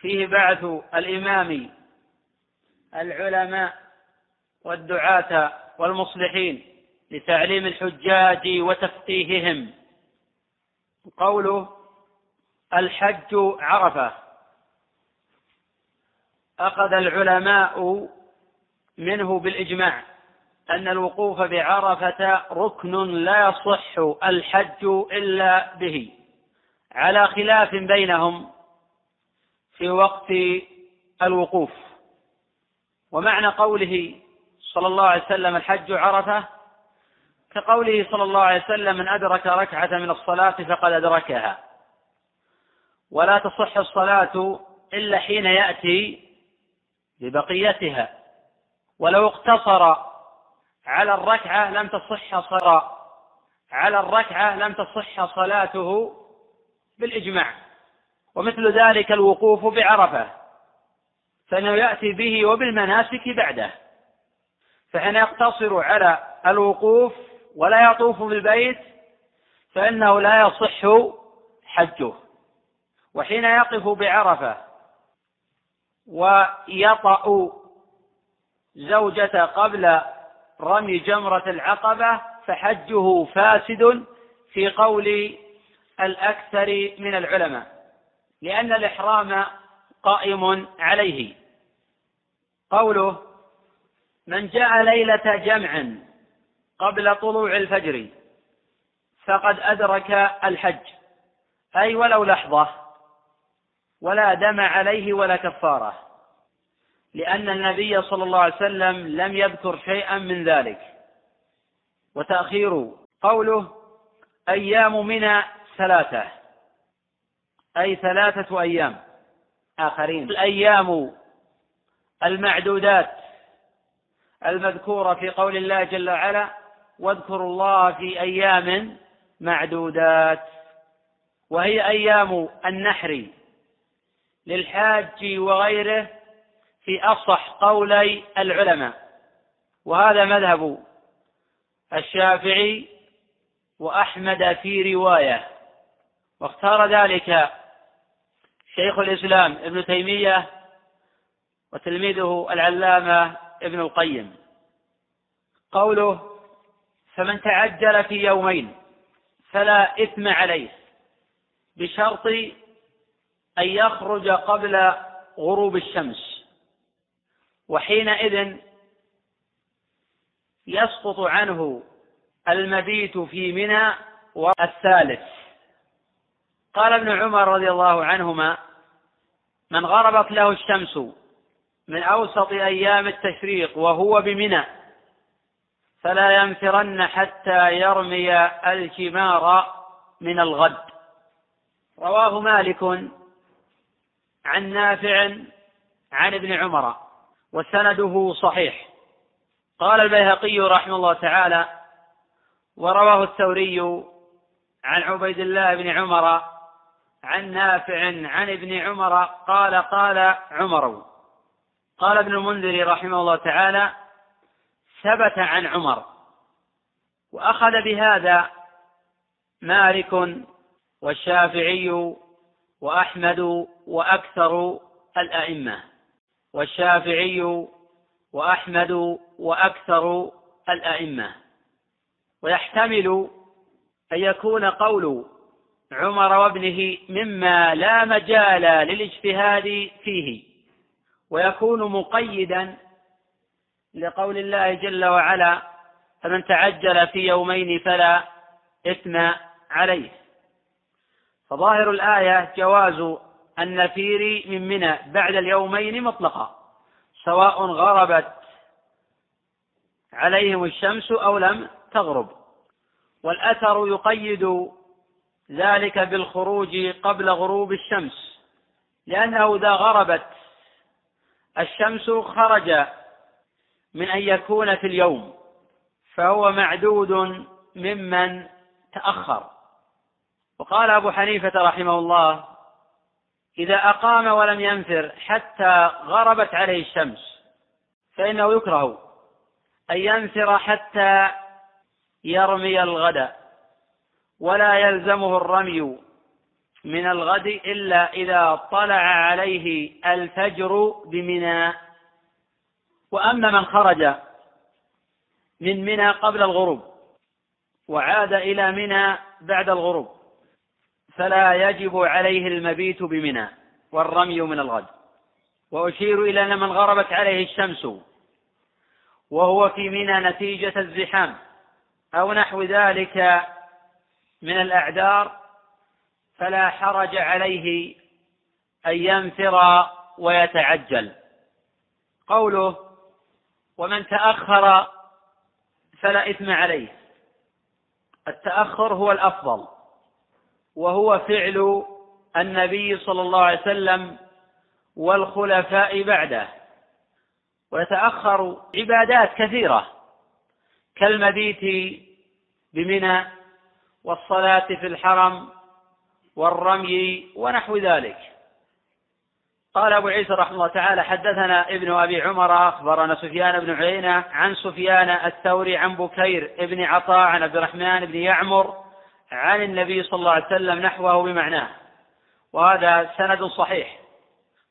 A: فيه بعث الإمام العلماء والدعاة والمصلحين. لتعليم الحجاج وتفقيههم قوله الحج عرفة. أخذ العلماء منه بالإجماع أن الوقوف بعرفة ركن لا يصح الحج إلا به. على خلاف بينهم في وقت الوقوف. ومعنى قوله صلى الله عليه وسلم الحج عرفة كقوله صلى الله عليه وسلم من أدرك ركعة من الصلاة فقد أدركها. ولا تصح الصلاة إلا حين يأتي ببقيتها. ولو اقتصر على الركعة لم تصح صلاة على الركعة لم تصح صلاته بالإجماع. ومثل ذلك الوقوف بعرفة فإنه يأتي به وبالمناسك بعده. فحين يقتصر على الوقوف ولا يطوف بالبيت فإنه لا يصح حجه. وحين يقف بعرفة ويطأ زوجة قبل رمي جمرة العقبة فحجه فاسد في قول الأكثر من العلماء لأن الإحرام قائم عليه. قوله من جاء ليلة جمع قبل طلوع الفجر. فقد أدرك الحج. أي ولو لحظة. ولا دم عليه ولا كفارة. لأن النبي صلى الله عليه وسلم لم يذكر شيئا من ذلك. وتأخير قوله أيام من ثلاثة. أي ثلاثة أيام. آخرين. الأيام المعدودات. المذكورة في قول الله جل وعلا واذكروا الله في أيام معدودات وهي أيام النحر للحاج وغيره في أصح قولي العلماء. وهذا مذهب الشافعي وأحمد في رواية. واختار ذلك شيخ الإسلام ابن تيمية وتلميذه العلامة ابن القيم. قوله فمن تعجل في يومين فلا إثم عليه بشرط أن يخرج قبل غروب الشمس وحينئذ يسقط عنه المبيت في منى والثالث. قال ابن عمر رضي الله عنهما من غربت له الشمس من أوسط أيام التشريق وهو بمنى فلا ينفرن حتى يرمي الجمار من الغد. رواه مالك عن نافع عن ابن عمر وسنده صحيح. قال البيهقي رحمه الله تعالى ورواه الثوري عن عبيد الله بن عمر عن نافع عن ابن عمر قال قال عمر. قال ابن المنذر رحمه الله تعالى ثبت عن عمر. وأخذ بهذا مالك والشافعي وأحمد وأكثر الأئمة. والشافعي وأحمد وأكثر الأئمة. ويحتمل أن يكون قول عمر وابنه مما لا مجال للاجتهاد فيه. ويكون مقيدا لقول الله جل وعلا فمن تعجل في يومين فلا إثم عليه. فظاهر الآية جواز النفير من منى بعد اليومين مطلقا سواء غربت عليهم الشمس أو لم تغرب. والأثر يقيد ذلك بالخروج قبل غروب الشمس لأنه إذا غربت الشمس خرج من أن يكون في اليوم فهو معدود ممن تأخر.
B: وقال أبو حنيفة رحمه الله إذا أقام ولم ينفر حتى غربت عليه الشمس فإنه يكره أن ينفر حتى يرمي الغد ولا يلزمه الرمي من الغد إلا إذا طلع عليه الفجر بمنى وأما من خرج من منى قبل الغروب وعاد إلى منى بعد الغروب فلا يجب عليه المبيت بمنى والرمي من الغد. وأشير إلى أن من غربت عليه الشمس وهو في منى نتيجة الزحام أو نحو ذلك من الأعذار فلا حرج عليه أن ينفر ويتعجل. قوله ومن تأخر فلا إثم عليه. التأخر هو الأفضل وهو فعل النبي صلى الله عليه وسلم والخلفاء بعده. ويتأخر عبادات كثيرة كالمبيت بمنى والصلاة في الحرم والرمي ونحو ذلك. قال أبو عيسى رحمه الله تعالى حدثنا ابن أبي عمر أخبرنا سفيان بن عيينة عن سفيان الثوري عن بكير ابن عطاء عن عبد الرحمن بن يعمر عن النبي صلى الله عليه وسلم نحوه بمعناه وهذا سند صحيح.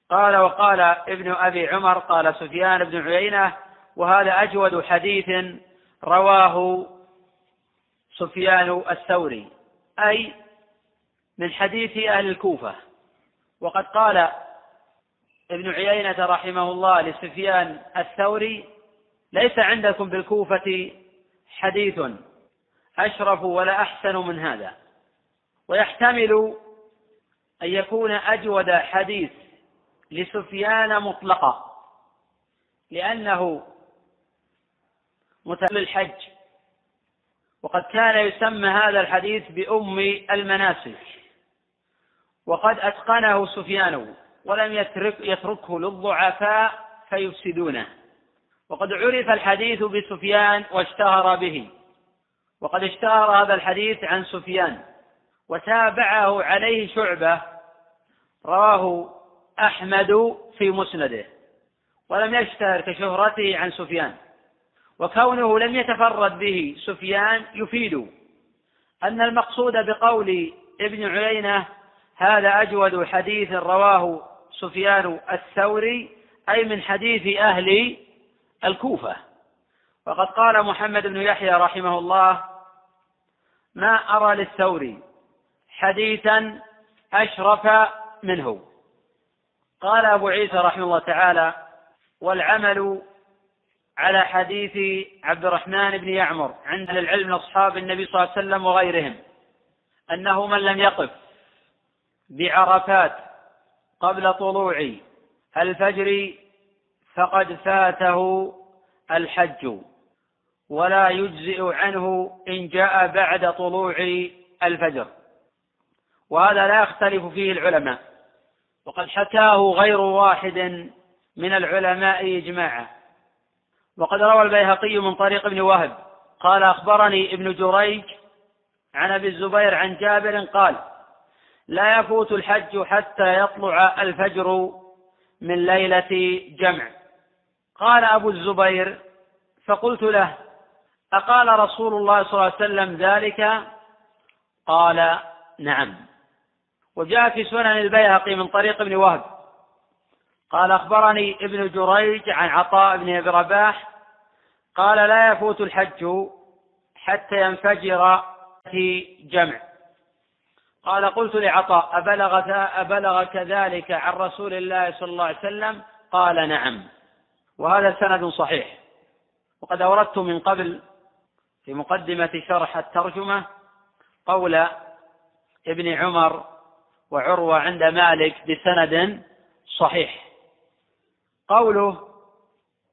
B: قال وقال ابن أبي عمر قال سفيان بن عيينة وهذا أجود حديث رواه سفيان الثوري أي من حديث أهل الكوفة. وقد قال ابن عيينة رحمه الله لسفيان الثوري ليس عندكم بالكوفة حديث أشرف ولا أحسن من هذا. ويحتمل أن يكون أجود حديث لسفيان مطلقا لأنه متل الحج وقد كان يسمى هذا الحديث بأم المناسك وقد أتقنه سفيان ولم يترك يتركه للضعفاء فيفسدونه. وقد عرف الحديث بسفيان واشتهر به. وقد اشتهر هذا الحديث عن سفيان. وتابعه عليه شعبة. رواه أحمد في مسنده. ولم يشتهر كشهرته عن سفيان. وكونه لم يتفرد به سفيان يفيد. أن المقصود بقول ابن عيينة هذا أجود حديث رواه سفيان الثوري أي من حديث أهل الكوفة. وقد قال محمد بن يحيى رحمه الله ما أرى للثوري حديثا أشرف منه. قال أبو عيسى رحمه الله تعالى والعمل على حديث عبد الرحمن بن يعمر عند العلم من أصحاب النبي صلى الله عليه وسلم وغيرهم أنه من لم يقف بعرفات قبل طلوع الفجر فقد فاته الحج ولا يجزئ عنه إن جاء بعد طلوع الفجر. وهذا لا يختلف فيه العلماء وقد حكاه غير واحد من العلماء إجماعا. وقد روى البيهقي من طريق ابن وهب قال أخبرني ابن جريج عن أبي الزبير عن جابر قال لا يفوت الحج حتى يطلع الفجر من ليلة جمع. قال أبو الزبير فقلت له أقال رسول الله صلى الله عليه وسلم ذلك؟ قال نعم. وجاء في سنن البيهقي من طريق ابن وهب. قال أخبرني ابن جريج عن عطاء بن أبي رباح. قال لا يفوت الحج حتى ينفجر في جمع. قال قلت لعطاء أبلغ أبلغ كذلك عن رسول الله صلى الله عليه وسلم؟ قال نعم. وهذا سند صحيح. وقد أوردت من قبل في مقدمة شرح الترجمة قول ابن عمر وعروة عند مالك بسند صحيح. قوله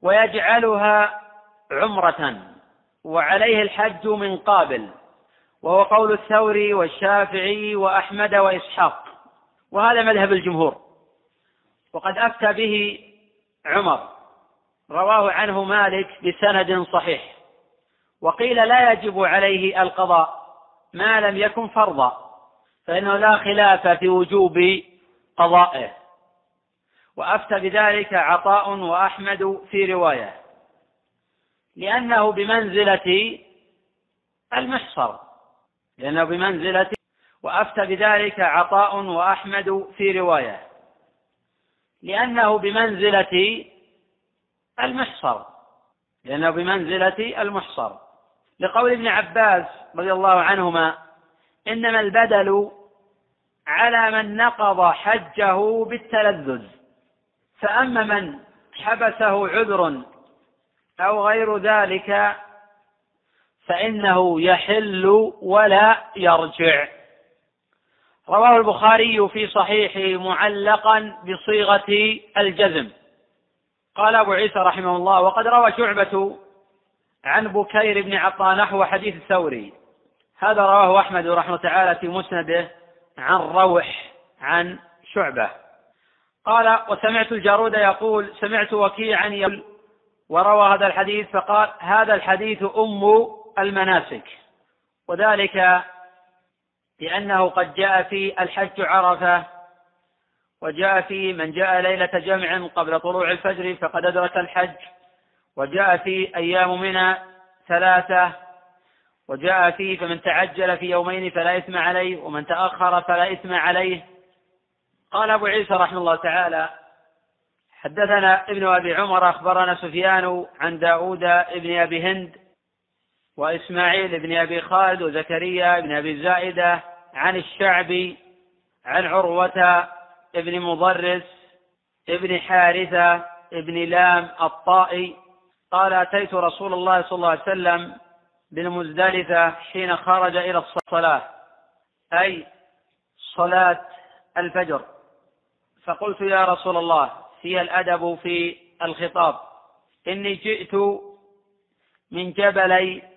B: ويجعلها عمرة وعليه الحج من قابل. وهو قول الثوري والشافعي وأحمد وإسحاق. وهذا مذهب الجمهور. وقد أفتى به عمر. رواه عنه مالك بسند صحيح. وقيل لا يجب عليه القضاء ما لم يكن فرضا فإنه لا خلاف في وجوب قضائه. وأفتى بذلك عطاء وأحمد في رواية. لأنه بمنزلة المحصر. لأنه بمنزلة وأفتى بذلك عطاء وأحمد في رواية. لأنه بمنزلة المحصر. لأنه بمنزلة المحصر. لقول ابن عباس رضي الله عنهما إنما البدل على من نقض حجه بالتلذذ. فأما من حبسه عذر أو غير ذلك فإنه يحل ولا يرجع. رواه البخاري في صحيحه معلقا بصيغة الجزم. قال أبو عيسى رحمه الله وقد روى شعبة عن بكير بن عطاء نحو حديث الثوري. هذا رواه أحمد رحمه تعالى في مسنده عن روح عن شعبة. قال وسمعت الجارود يقول سمعت وكيعا يقول وروى هذا الحديث فقال هذا الحديث أم المناسك. وذلك لأنه قد جاء في الحج عرفة وجاء في من جاء ليلة جمع قبل طلوع الفجر فقد أدرك الحج وجاء في أيام منى ثلاثة وجاء فيه فمن تعجل في يومين فلا إثم عليه ومن تأخر فلا إثم عليه. قال أبو عيسى رحمه الله تعالى حدثنا ابن أبي عمر أخبرنا سفيان عن داود ابن أبي هند وإسماعيل بن أبي خالد وزكريا بن أبي زائدة عن الشعبي عن عروة ابن مضرس ابن حارثة ابن لام الطائي قال أتيت رسول الله صلى الله عليه وسلم بالمزدلفة حين خرج إلى الصلاة أي صلاة الفجر. فقلت يا رسول الله فيها الأدب في الخطاب. إني جئت من جبلي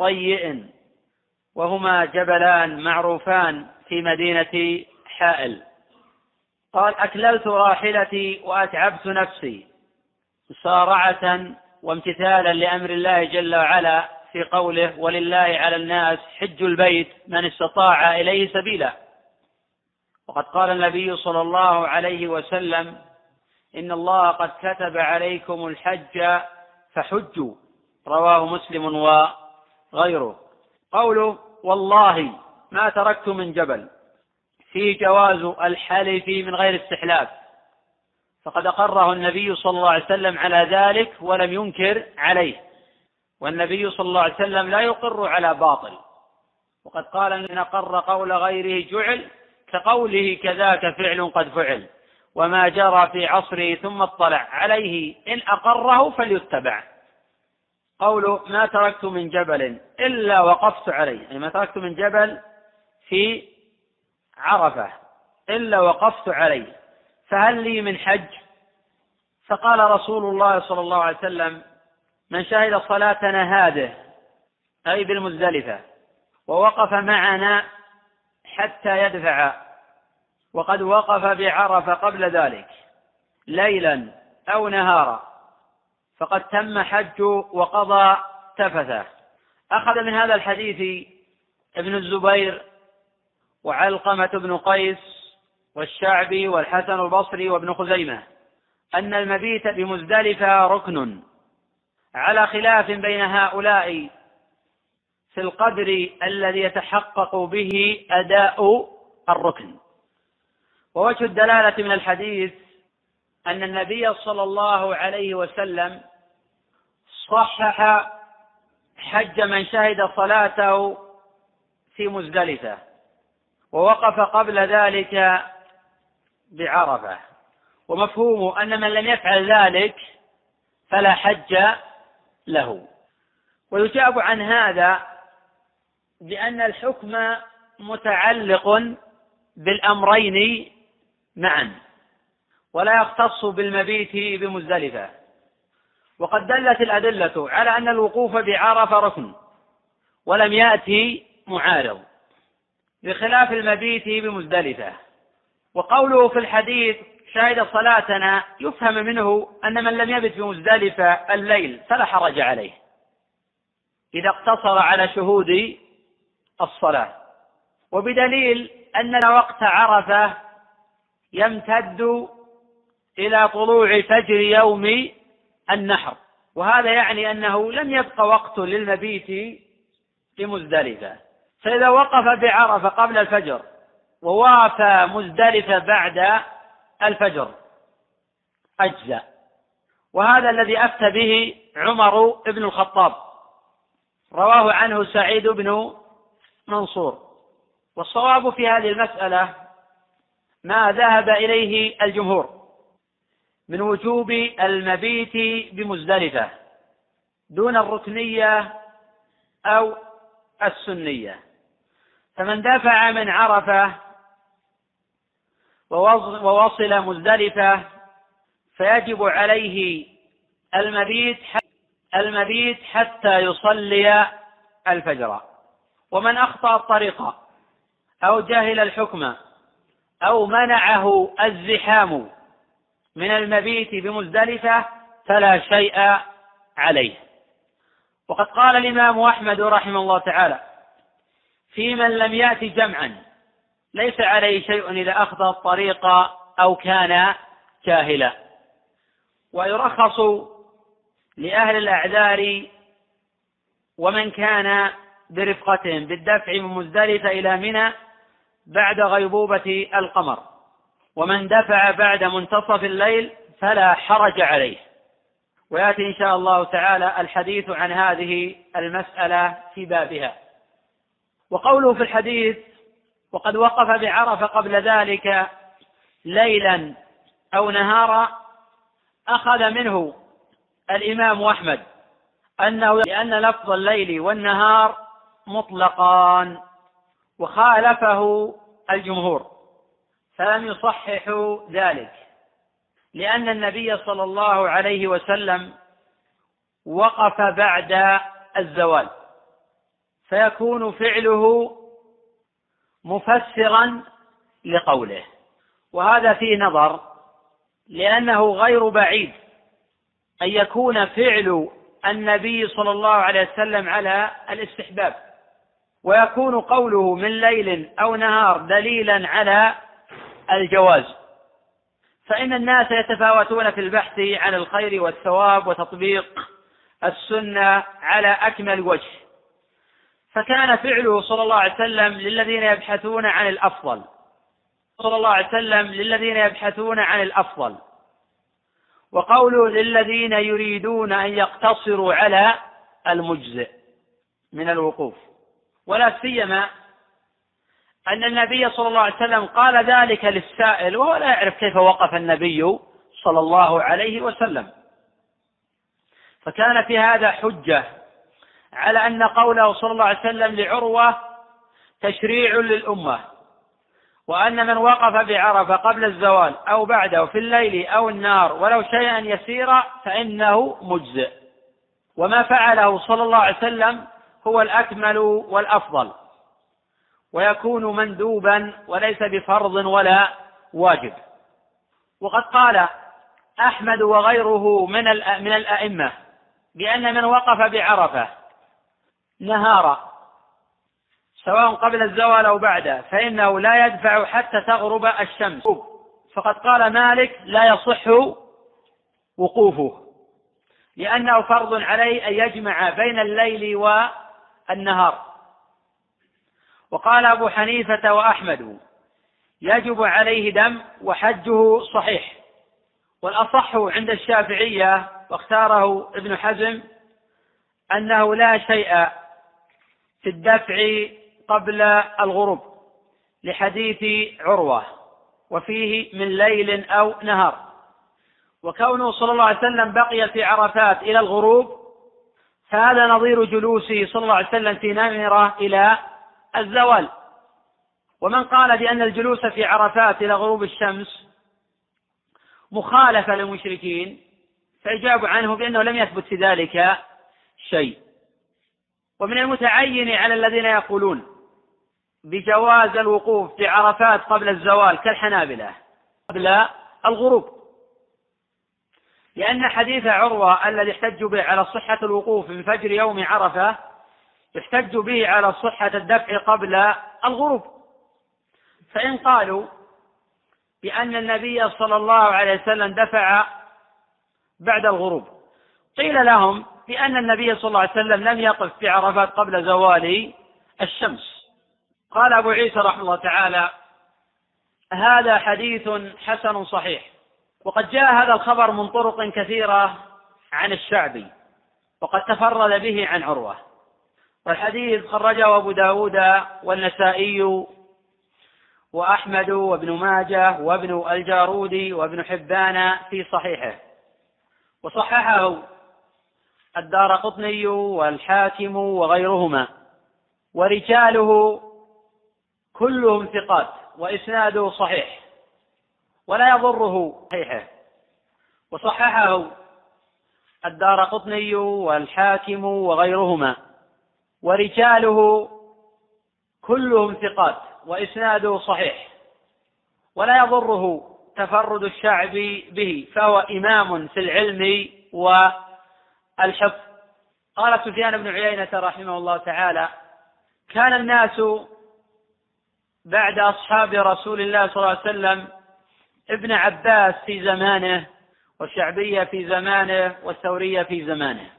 B: طيئ وهما جبلان معروفان في مدينة حائل. قال أكللت راحلتي وأتعبت نفسي مسارعة وامتثالا لأمر الله جل وعلا في قوله ولله على الناس حج البيت من استطاع إليه سبيلا وقد قال النبي صلى الله عليه وسلم إن الله قد كتب عليكم الحج فحجوا رواه مسلم وغيره قوله والله ما تركت من جبل. في جواز الحلف من غير استحلاف. فقد أقره النبي صلى الله عليه وسلم على ذلك ولم ينكر عليه. والنبي صلى الله عليه وسلم لا يقر على باطل. وقد قال إن أقر قول غيره جعل كقوله كذاك فعل قد فعل. وما جرى في عصره ثم اطلع عليه. إن أقره فليتبع. قوله ما تركت من جبل إلا وقفت عليه يعني ما تركت من جبل في عرفة إلا وقفت عليه. فهل لي من حج؟ فقال رسول الله صلى الله عليه وسلم من شهد صلاتنا هذه أي بالمزدلفة ووقف معنا حتى يدفع وقد وقف بعرفة قبل ذلك ليلا أو نهارا. فقد تم حج وقضى تفثه. أخذ من هذا الحديث ابن الزبير وعلقمة بن قيس والشعبي والحسن البصري وابن خزيمة أن المبيت بمزدلفة ركن على خلاف بين هؤلاء في القدر الذي يتحقق به أداء الركن. ووجه الدلالة من الحديث أن النبي صلى الله عليه وسلم صحح حج من شهد صلاته في مزدلفة ووقف قبل ذلك بعرفة. ومفهومه أن من لم يفعل ذلك فلا حج له. ويجاب عن هذا بأن الحكم متعلق بالأمرين معا ولا يختص بالمبيت بمزدلفة. وقد دلت الأدلة على أن الوقوف بعرفة ركن ولم يأتي معارض بخلاف المبيت بمزدلفة. وقوله في الحديث شهد صلاتنا يفهم منه أن من لم يبت بمزدلفة الليل فلا حرج عليه إذا اقتصر على شهود الصلاة. وبدليل أن وقت عرفة يمتد إلى طلوع فجر يوم النحر. وهذا يعني أنه لم يبق وقت للمبيت بمزدلفة فإذا وقف بعرفة قبل الفجر ووافى مزدلفة بعد الفجر أجزأ. وهذا الذي أفتى به عمر بن الخطاب. رواه عنه سعيد بن منصور. والصواب في هذه المسألة ما ذهب إليه الجمهور. من وجوب المبيت بمزدلفة دون الركنية أو السنية. فمن دفع من عرفة ووصل مزدلفة فيجب عليه المبيت المبيت حتى يصلي الفجر. ومن أخطأ الطريق أو جهل الحكم أو منعه الزحام من المبيت بمزدلفة فلا شيء عليه. وقد قال الإمام أحمد رحمه الله تعالى في من لم يأت جمعا ليس عليه شيء إذا أخطأ الطريق أو كان جاهلا. ويرخص لأهل الأعذار ومن كان برفقتهم بالدفع من مزدلفة إلى منى بعد غيبوبة القمر. ومن دفع بعد منتصف الليل فلا حرج عليه. ويأتي إن شاء الله تعالى الحديث عن هذه المسألة في بابها. وقوله في الحديث وقد وقف بعرفة قبل ذلك ليلا أو نهارا أخذ منه الإمام أحمد أنه لأن لفظ الليل والنهار مطلقان وخالفه الجمهور. فلم يصححوا ذلك. لأن النبي صلى الله عليه وسلم وقف بعد الزوال. فيكون فعله مفسرا لقوله. وهذا فيه نظر لأنه غير بعيد. أن يكون فعل النبي صلى الله عليه وسلم على الاستحباب. ويكون قوله من ليل أو نهار دليلا على الجواز. فإن الناس يتفاوتون في البحث عن الخير والثواب وتطبيق السنة على أكمل وجه. فكان فعله صلى الله عليه وسلم للذين يبحثون عن الأفضل. صلى الله عليه وسلم للذين يبحثون عن الأفضل. وقوله للذين يريدون أن يقتصروا على المجزئ من الوقوف. ولا سيما أن النبي صلى الله عليه وسلم قال ذلك للسائل وهو لا يعرف كيف وقف النبي صلى الله عليه وسلم. فكان في هذا حجة على أن قوله صلى الله عليه وسلم لعروة تشريع للأمة وأن من وقف بعرفة قبل الزوال أو بعده في الليل أو النار ولو شيئا يسيرا فإنه مجزئ. وما فعله صلى الله عليه وسلم هو الأكمل والأفضل. ويكون مندوبا وليس بفرض ولا واجب. وقد قال أحمد وغيره من من الأئمة بأن من وقف بعرفة نهارا سواء قبل الزوال أو بعده فإنه لا يدفع حتى تغرب الشمس. فقد قال مالك لا يصح وقوفه لأنه فرض عليه أن يجمع بين الليل والنهار. وقال أبو حنيفة وأحمد يجب عليه دم وحجه صحيح والأصح عند الشافعية واختاره ابن حزم أنه لا شيء في الدفع قبل الغروب لحديث عروة وفيه من ليل أو نهار. وكونه صلى الله عليه وسلم بقي في عرفات إلى الغروب فهذا نظير جلوسه صلى الله عليه وسلم في نمرة إلى الزوال. ومن قال بأن الجلوس في عرفات إلى غروب الشمس مخالفة للمشركين فيجاب عنه بأنه لم يثبت في ذلك شيء. ومن المتعين على الذين يقولون بجواز الوقوف في عرفات قبل الزوال كالحنابلة قبل الغروب. لأن حديث عروة الذي احتج به على صحة الوقوف من فجر يوم عرفة يحتج به على صحة الدفع قبل الغروب. فإن قالوا بأن النبي صلى الله عليه وسلم دفع بعد الغروب قيل لهم بأن النبي صلى الله عليه وسلم لم يقف في عرفات قبل زوال الشمس. قال أبو عيسى رحمه الله تعالى هذا حديث حسن صحيح وقد جاء هذا الخبر من طرق كثيرة عن الشعبي وقد تفرد به عن عروة. والحديث خرجه أبو داود والنسائي وأحمد وابن ماجه وابن الجارودي وابن حبان في صحيحه. وصححه الدار قطني والحاكم وغيرهما. ورجاله كلهم ثقات وإسناده صحيح ولا يضره صحيحه. وصححه الدار قطني والحاكم وغيرهما. ورجاله كلهم ثقات وإسناده صحيح. ولا يضره تفرد الشعب به فهو إمام في العلم والحفظ. قال سفيان بن عيينة رحمه الله تعالى كان الناس بعد أصحاب رسول الله صلى الله عليه وسلم ابن عباس في زمانه والشعبية في زمانه والثورية في زمانه.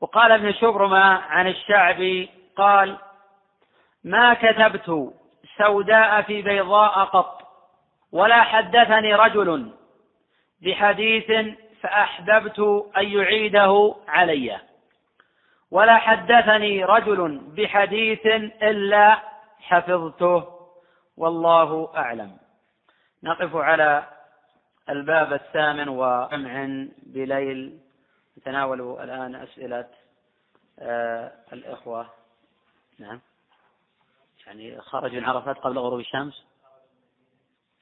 B: وقال ابن شبرمة عن الشعبي قال ما كتبت سوداء في بيضاء قط ولا حدثني رجل بحديث فأحببت أن يعيده علي ولا حدثني رجل بحديث إلا حفظته والله أعلم. نقف على الباب الثامن وجمع بليل نتناول الآن أسئلة آه الإخوة. نعم. يعني خرج من عرفات قبل غروب الشمس.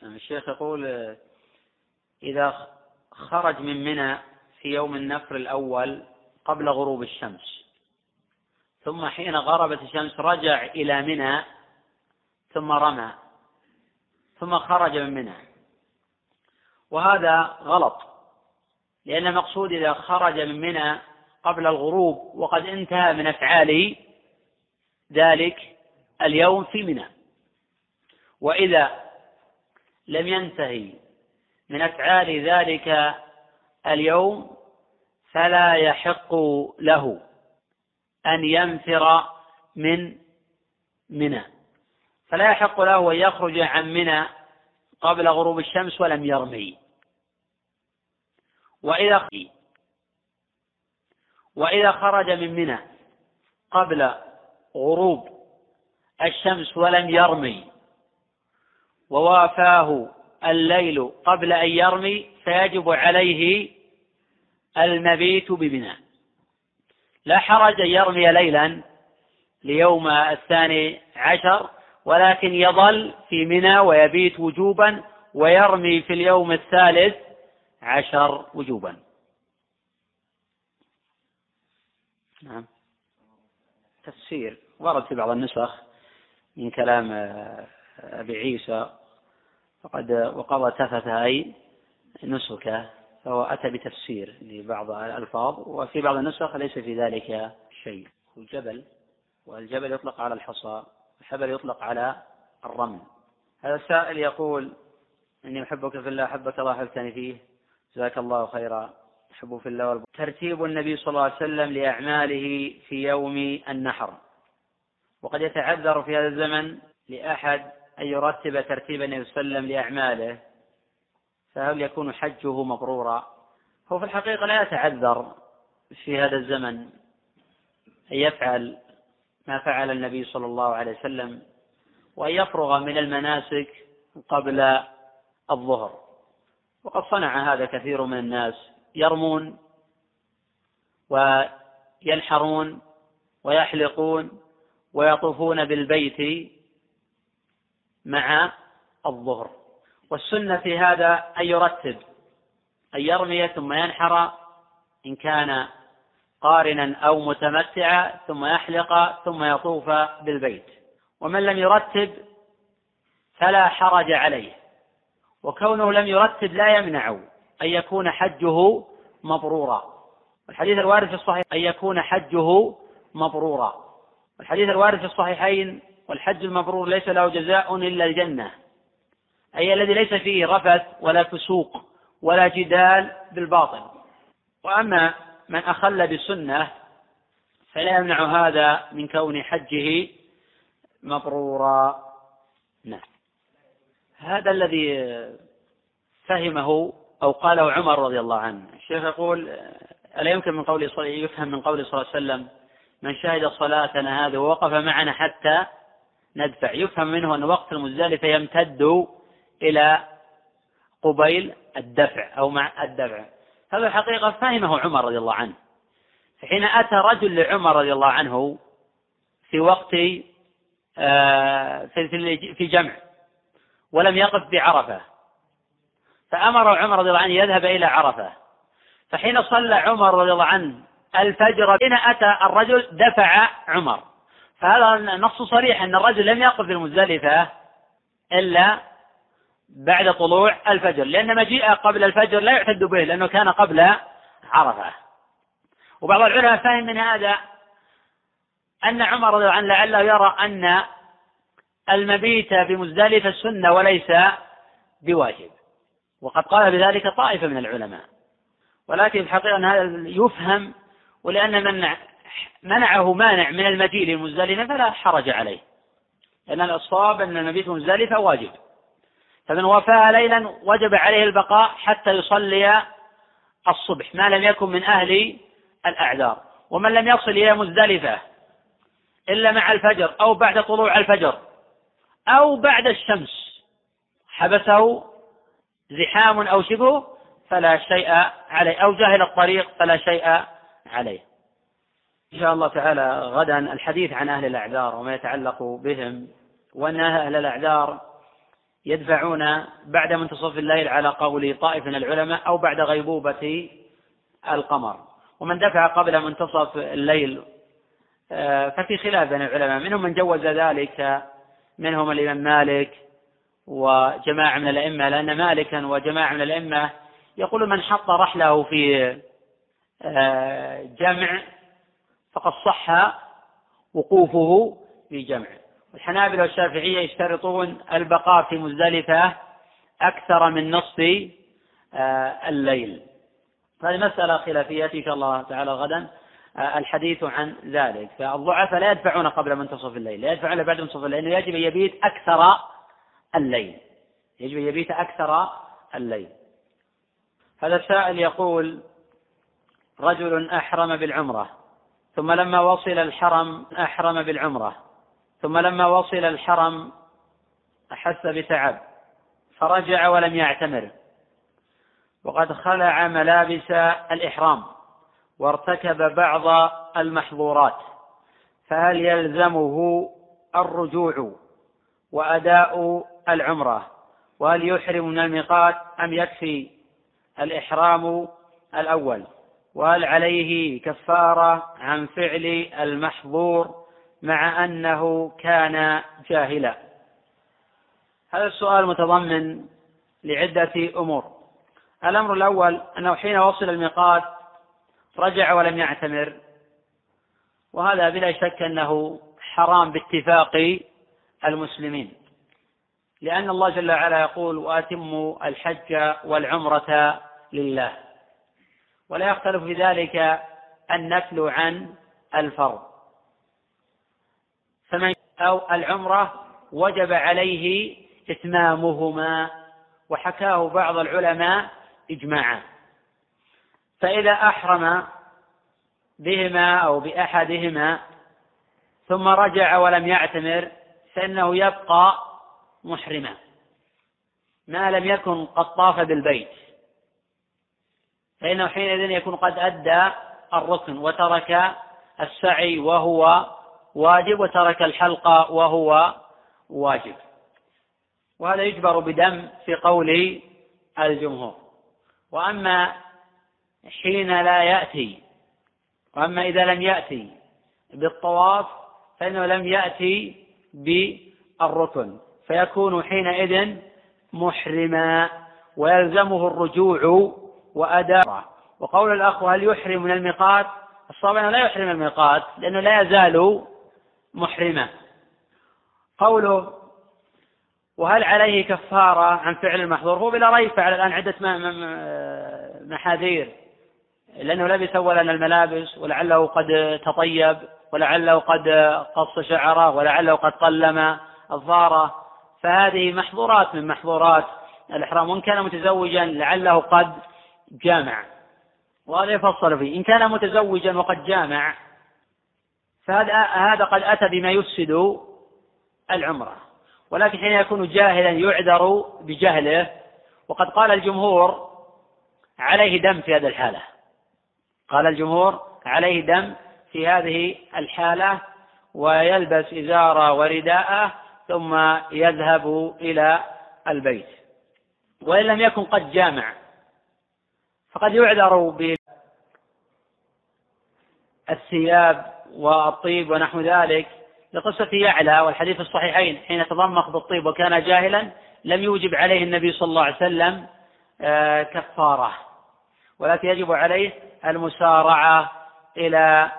B: يعني الشيخ يقول آه، إذا خرج من منى في يوم النفر الأول قبل غروب الشمس ثم حين غربت الشمس رجع إلى منى ثم رمى ثم خرج من منى. وهذا غلط. لأن المقصود إذا خرج من منى قبل الغروب وقد انتهى من أفعال ذلك اليوم في منى. وإذا لم ينتهي من أفعال ذلك اليوم فلا يحق له أن ينفر من منى. فلا يحق له أن يخرج عن منى قبل غروب الشمس ولم يرمي. وإذا وإذا خرج من منى قبل غروب الشمس ولم يرمي. ووافاه الليل قبل أن يرمي فيجب عليه المبيت بمنى. لا حرج أن يرمي ليلا ليوم الثاني عشر ولكن يظل في منى ويبيت وجوبا ويرمي في اليوم الثالث عشر وجوبا. نعم. تفسير. ورد في بعض النسخ من كلام آه، أبي عيسى. وقد وقد التفت أي نسكه فهو أتى بتفسير لبعض الألفاظ وفي بعض النسخ ليس في ذلك شيء. الجبل والجبل يطلق على الحصى الحبل يطلق على الرمل. هذا السائل يقول إني أحبك في الله أحبك الله أحبتني فيه. جزاك الله خيرا. أحب في الله والب... ترتيب النبي صلى الله عليه وسلم لأعماله في يوم النحر. وقد يتعذر في هذا الزمن لأحد أن يرتب ترتيب النبي صلى الله عليه وسلم لأعماله فهل يكون حجه مبرورا؟ هو في الحقيقة لا يتعذر في هذا الزمن أن يفعل ما فعل النبي صلى الله عليه وسلم وأن يفرغ من المناسك قبل الظهر. وقد صنع هذا كثير من الناس يرمون وينحرون ويحلقون ويطوفون بالبيت مع الظهر. والسنة في هذا أن يرتب أن يرمي ثم ينحر إن كان قارنا أو متمتعا ثم يحلق ثم يطوف بالبيت. ومن لم يرتب فلا حرج عليه. وكونه لم يرتب لا يمنع أن يكون حجه مبرورا. الحديث الوارد في الصحيح أن يكون حجه مبرورا. الحديث الوارد في الصحيحين والحج المبرور ليس له جزاء إلا الجنة. أي الذي ليس فيه رفث ولا فسوق ولا جدال بالباطل. وأما من أخل بسنة فلا يمنع هذا من كون حجه مبرورا. نعم. هذا الذي فهمه أو قاله عمر رضي الله عنه. الشيخ يقول ألا يمكن من قول يفهم من قول صلى الله عليه وسلم من شهد صلاتنا هذه ووقف معنا حتى ندفع. يفهم منه أن وقت المزدلفة يمتد إلى قبيل الدفع أو مع الدفع. هذا الحقيقة فهمه عمر رضي الله عنه. حين أتى رجل لعمر رضي الله عنه في وقت آه، في جمع ولم يقف بعرفة. فأمر عمر رضي الله عنه يذهب إلى عرفة. فحين صلى عمر رضي الله عنه الفجر حين أتى الرجل دفع عمر. فهذا النص صريح أن الرجل لم يقف في المزدلفة إلا بعد طلوع الفجر. لأن مجيئه قبل الفجر لا يعتد به لأنه كان قبل عرفة. وبعض العلماء فهم من هذا أن عمر رضي الله عنه لعله يرى أن المبيت بمزدلفة سنة وليس بواجب. وقد قال بذلك طائفة من العلماء. ولكن الحقيقة أن هذا يفهم ولأن من منعه مانع من المجيء للمزدلفة فلا حرج عليه. لأن الصواب أن المبيت بمزدلفة واجب. فمن وفاها ليلا وجب عليه البقاء حتى يصلي الصبح ما لم يكن من أهل الأعذار. ومن لم يصل إلى مزدلفة إلا مع الفجر أو بعد طلوع الفجر أو بعد الشمس. حبسه زحام أو شبه فلا شيء عليه أو جاهل الطريق فلا شيء عليه. إن شاء الله تعالى غدا الحديث عن أهل الأعذار وما يتعلق بهم وأن أهل الأعذار يدفعون بعد منتصف الليل على قول طائف من العلماء أو بعد غيبوبة القمر. ومن دفع قبل منتصف الليل آه، ففي خلاف بين العلماء منهم من جوز ذلك منهم الإمام مالك وجماعة من الأئمة لأن مالكا وجماعة من الأئمة يقول من حط رحله في آه، جمع فقد صح وقوفه في جمع. الحنابلة والشافعية يشترطون البقاء في مزدلفة أكثر من نصف آه، الليل. هذه مسألة خلافية إن شاء الله تعالى غدا. الحديث عن ذلك. فالضعفاء لا يدفعون قبل منتصف الليل لا يدفعون بعد منتصف الليل لأنه يجب أن يبيت أكثر الليل. يجب أن يبيت أكثر الليل. هذا السائل يقول رجل أحرم بالعمرة ثم لما وصل الحرم أحرم بالعمرة ثم لما وصل الحرم أحس بتعب فرجع ولم يعتمر وقد خلع ملابس الإحرام. وارتكب بعض المحظورات فهل يلزمه الرجوع وأداء العمرة؟ وهل يحرم من الميقات أم يكفي الإحرام الأول؟ وهل عليه كفارة عن فعل المحظور مع أنه كان جاهلا؟ هذا السؤال متضمن لعدة أمور. الأمر الأول أنه حين وصل الميقات رجع ولم يعتمر. وهذا بلا شك أنه حرام باتفاق المسلمين. لأن الله جل وعلا يقول وأتموا الحج والعمرة لله. ولا يختلف في ذلك النفل عن الفرض. فمن أو العمرة وجب عليه إتمامهما وحكاه بعض العلماء إجماعا. فإذا أحرم بهما أو بأحدهما ثم رجع ولم يعتمر فإنه يبقى محرما. ما لم يكن قد طاف بالبيت. فإنه حينئذ يكون قد أدى الركن وترك السعي وهو واجب وترك الحلقة وهو واجب. وهذا يجبر بدم في قول الجمهور. وأما حين لا يأتي. وأما إذا لم يأتي بالطواف فإنه لم يأتي بالركن. فيكون حينئذ محرما ويلزمه الرجوع وأداء. وقول الأخ هل يحرم من الميقات؟ الصواب لا يحرم الميقات لأنه لا يزال محرما. قوله وهل عليه كفارة عن فعل المحظور؟ هو بلا ريب فعل الآن عدة محاذير. لأنه لبس أولا الملابس ولعله قد تطيب ولعله قد قص شعره ولعله قد قلم الظاره فهذه محظورات من محظورات الإحرام. وإن كان متزوجا لعله قد جامع. وهذا يفصل فيه. إن كان متزوجا وقد جامع فهذا هذا قد أتى بما يفسد العمرة. ولكن حين يكون جاهلا يعذر بجهله. وقد قال الجمهور عليه دم في هذه الحالة. قال الجمهور عليه دم في هذه الحالة ويلبس إزارة ورداءه ثم يذهب إلى البيت. وإن لم يكن قد جامع فقد يعذر بالثياب والطيب ونحو ذلك لقصة يعلى والحديث الصحيحين حين تضمخ بالطيب وكان جاهلا لم يوجب عليه النبي صلى الله عليه وسلم آه، كفارة ولكن يجب عليه المسارعة إلى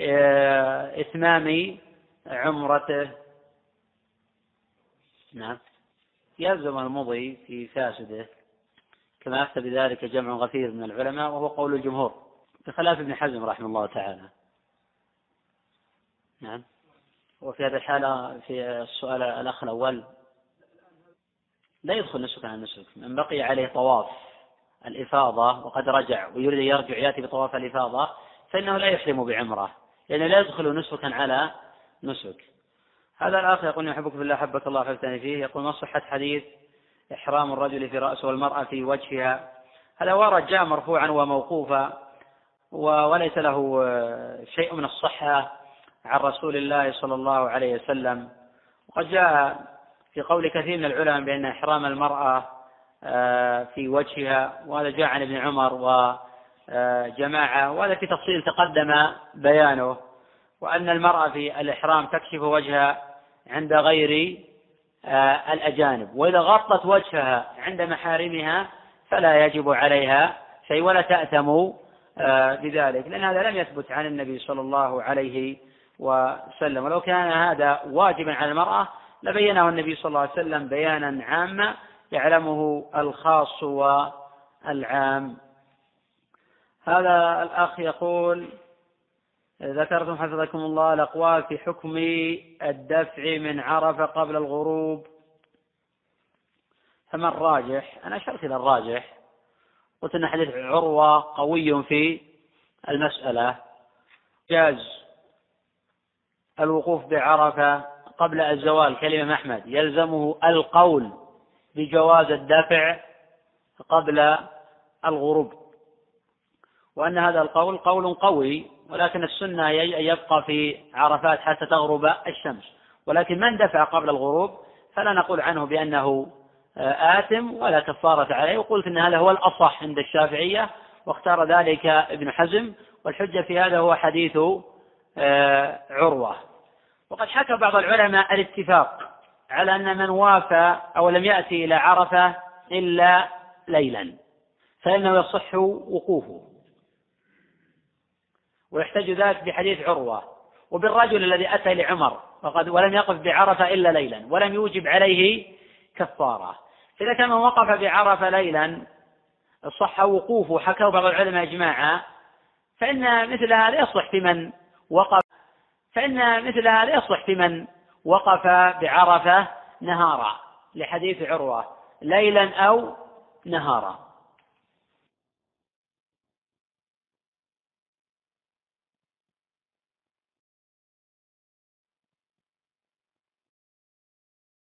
B: آه، إتمام عمرته نعم. يلزم المضي في فاسده. كما أفتى بذلك جمع غفير من العلماء وهو قول الجمهور بخلاف ابن حزم رحمه الله تعالى. نعم. وفي هذه الحالة في السؤال الأخ الأول لا يدخل نسك عن النسك من بقي عليه طواف. الإفاضة وقد رجع ويريد أن يرجع يأتي بطواف الإفاضة فإنه لا يحرم بعمرة لأنه لا يدخل نسكا على نسك. هذا الأخ يقول يحبك بالله حبك الله حبتني فيه يقول ما صحة حديث إحرام الرجل في رأسه والمرأة في وجهها؟ هذا ورد جاء مرفوعا وموقوفا وليس له شيء من الصحة عن رسول الله صلى الله عليه وسلم. وقد جاء في قول كثير من العلماء بأن إحرام المرأة آه، في وجهها وهذا جاء عن ابن عمر وجماعة وهذا في تفصيل تقدم بيانه. وأن المرأة في الإحرام تكشف وجهها عند غير آه، الأجانب. وإذا غطت وجهها عند محارمها فلا يجب عليها شيء ولا تأثم آه، بذلك. لأن هذا لم يثبت عن النبي صلى الله عليه وسلم. ولو كان هذا واجبا على المرأة لبينه النبي صلى الله عليه وسلم بيانا عاما يعلمه الخاص والعام. هذا الأخ يقول ذكرتم حفظكم الله الأقوال في حكم الدفع من عرفة قبل الغروب. فما الراجح؟ أنا أشرت إلى الراجح. قلت أن حديث عروة قوي في المسألة. جاز الوقوف بعرفة قبل الزوال. كلمة أحمد. يلزمه القول. بجواز الدفع قبل الغروب. وأن هذا القول قول قوي ولكن السنة يبقى في عرفات حتى تغرب الشمس. ولكن من دفع قبل الغروب فلا نقول عنه بأنه آه، آثم ولا كفارة عليه. وقلت أن هذا هو الأصح عند الشافعية واختار ذلك ابن حزم. والحجة في هذا هو حديث آه، عروة. وقد حكى بعض العلماء الاتفاق. على أن من وافى أو لم يأتي إلى عرفة إلا ليلا فإنه يصح وقوفه. ويحتج ذلك بحديث عروة وبالرجل الذي أتى لعمر وقد ولم يقف بعرفة إلا ليلا ولم يوجب عليه كفارة. فإذا كان من وقف بعرفة ليلا صح وقوفه. حكوا بعض العلماء إجماعا فإن مثل هذا يصلح في من وقف فإن مثل هذا يصلح في من وقف بعرفة نهارا لحديث عروة ليلا أو نهارا.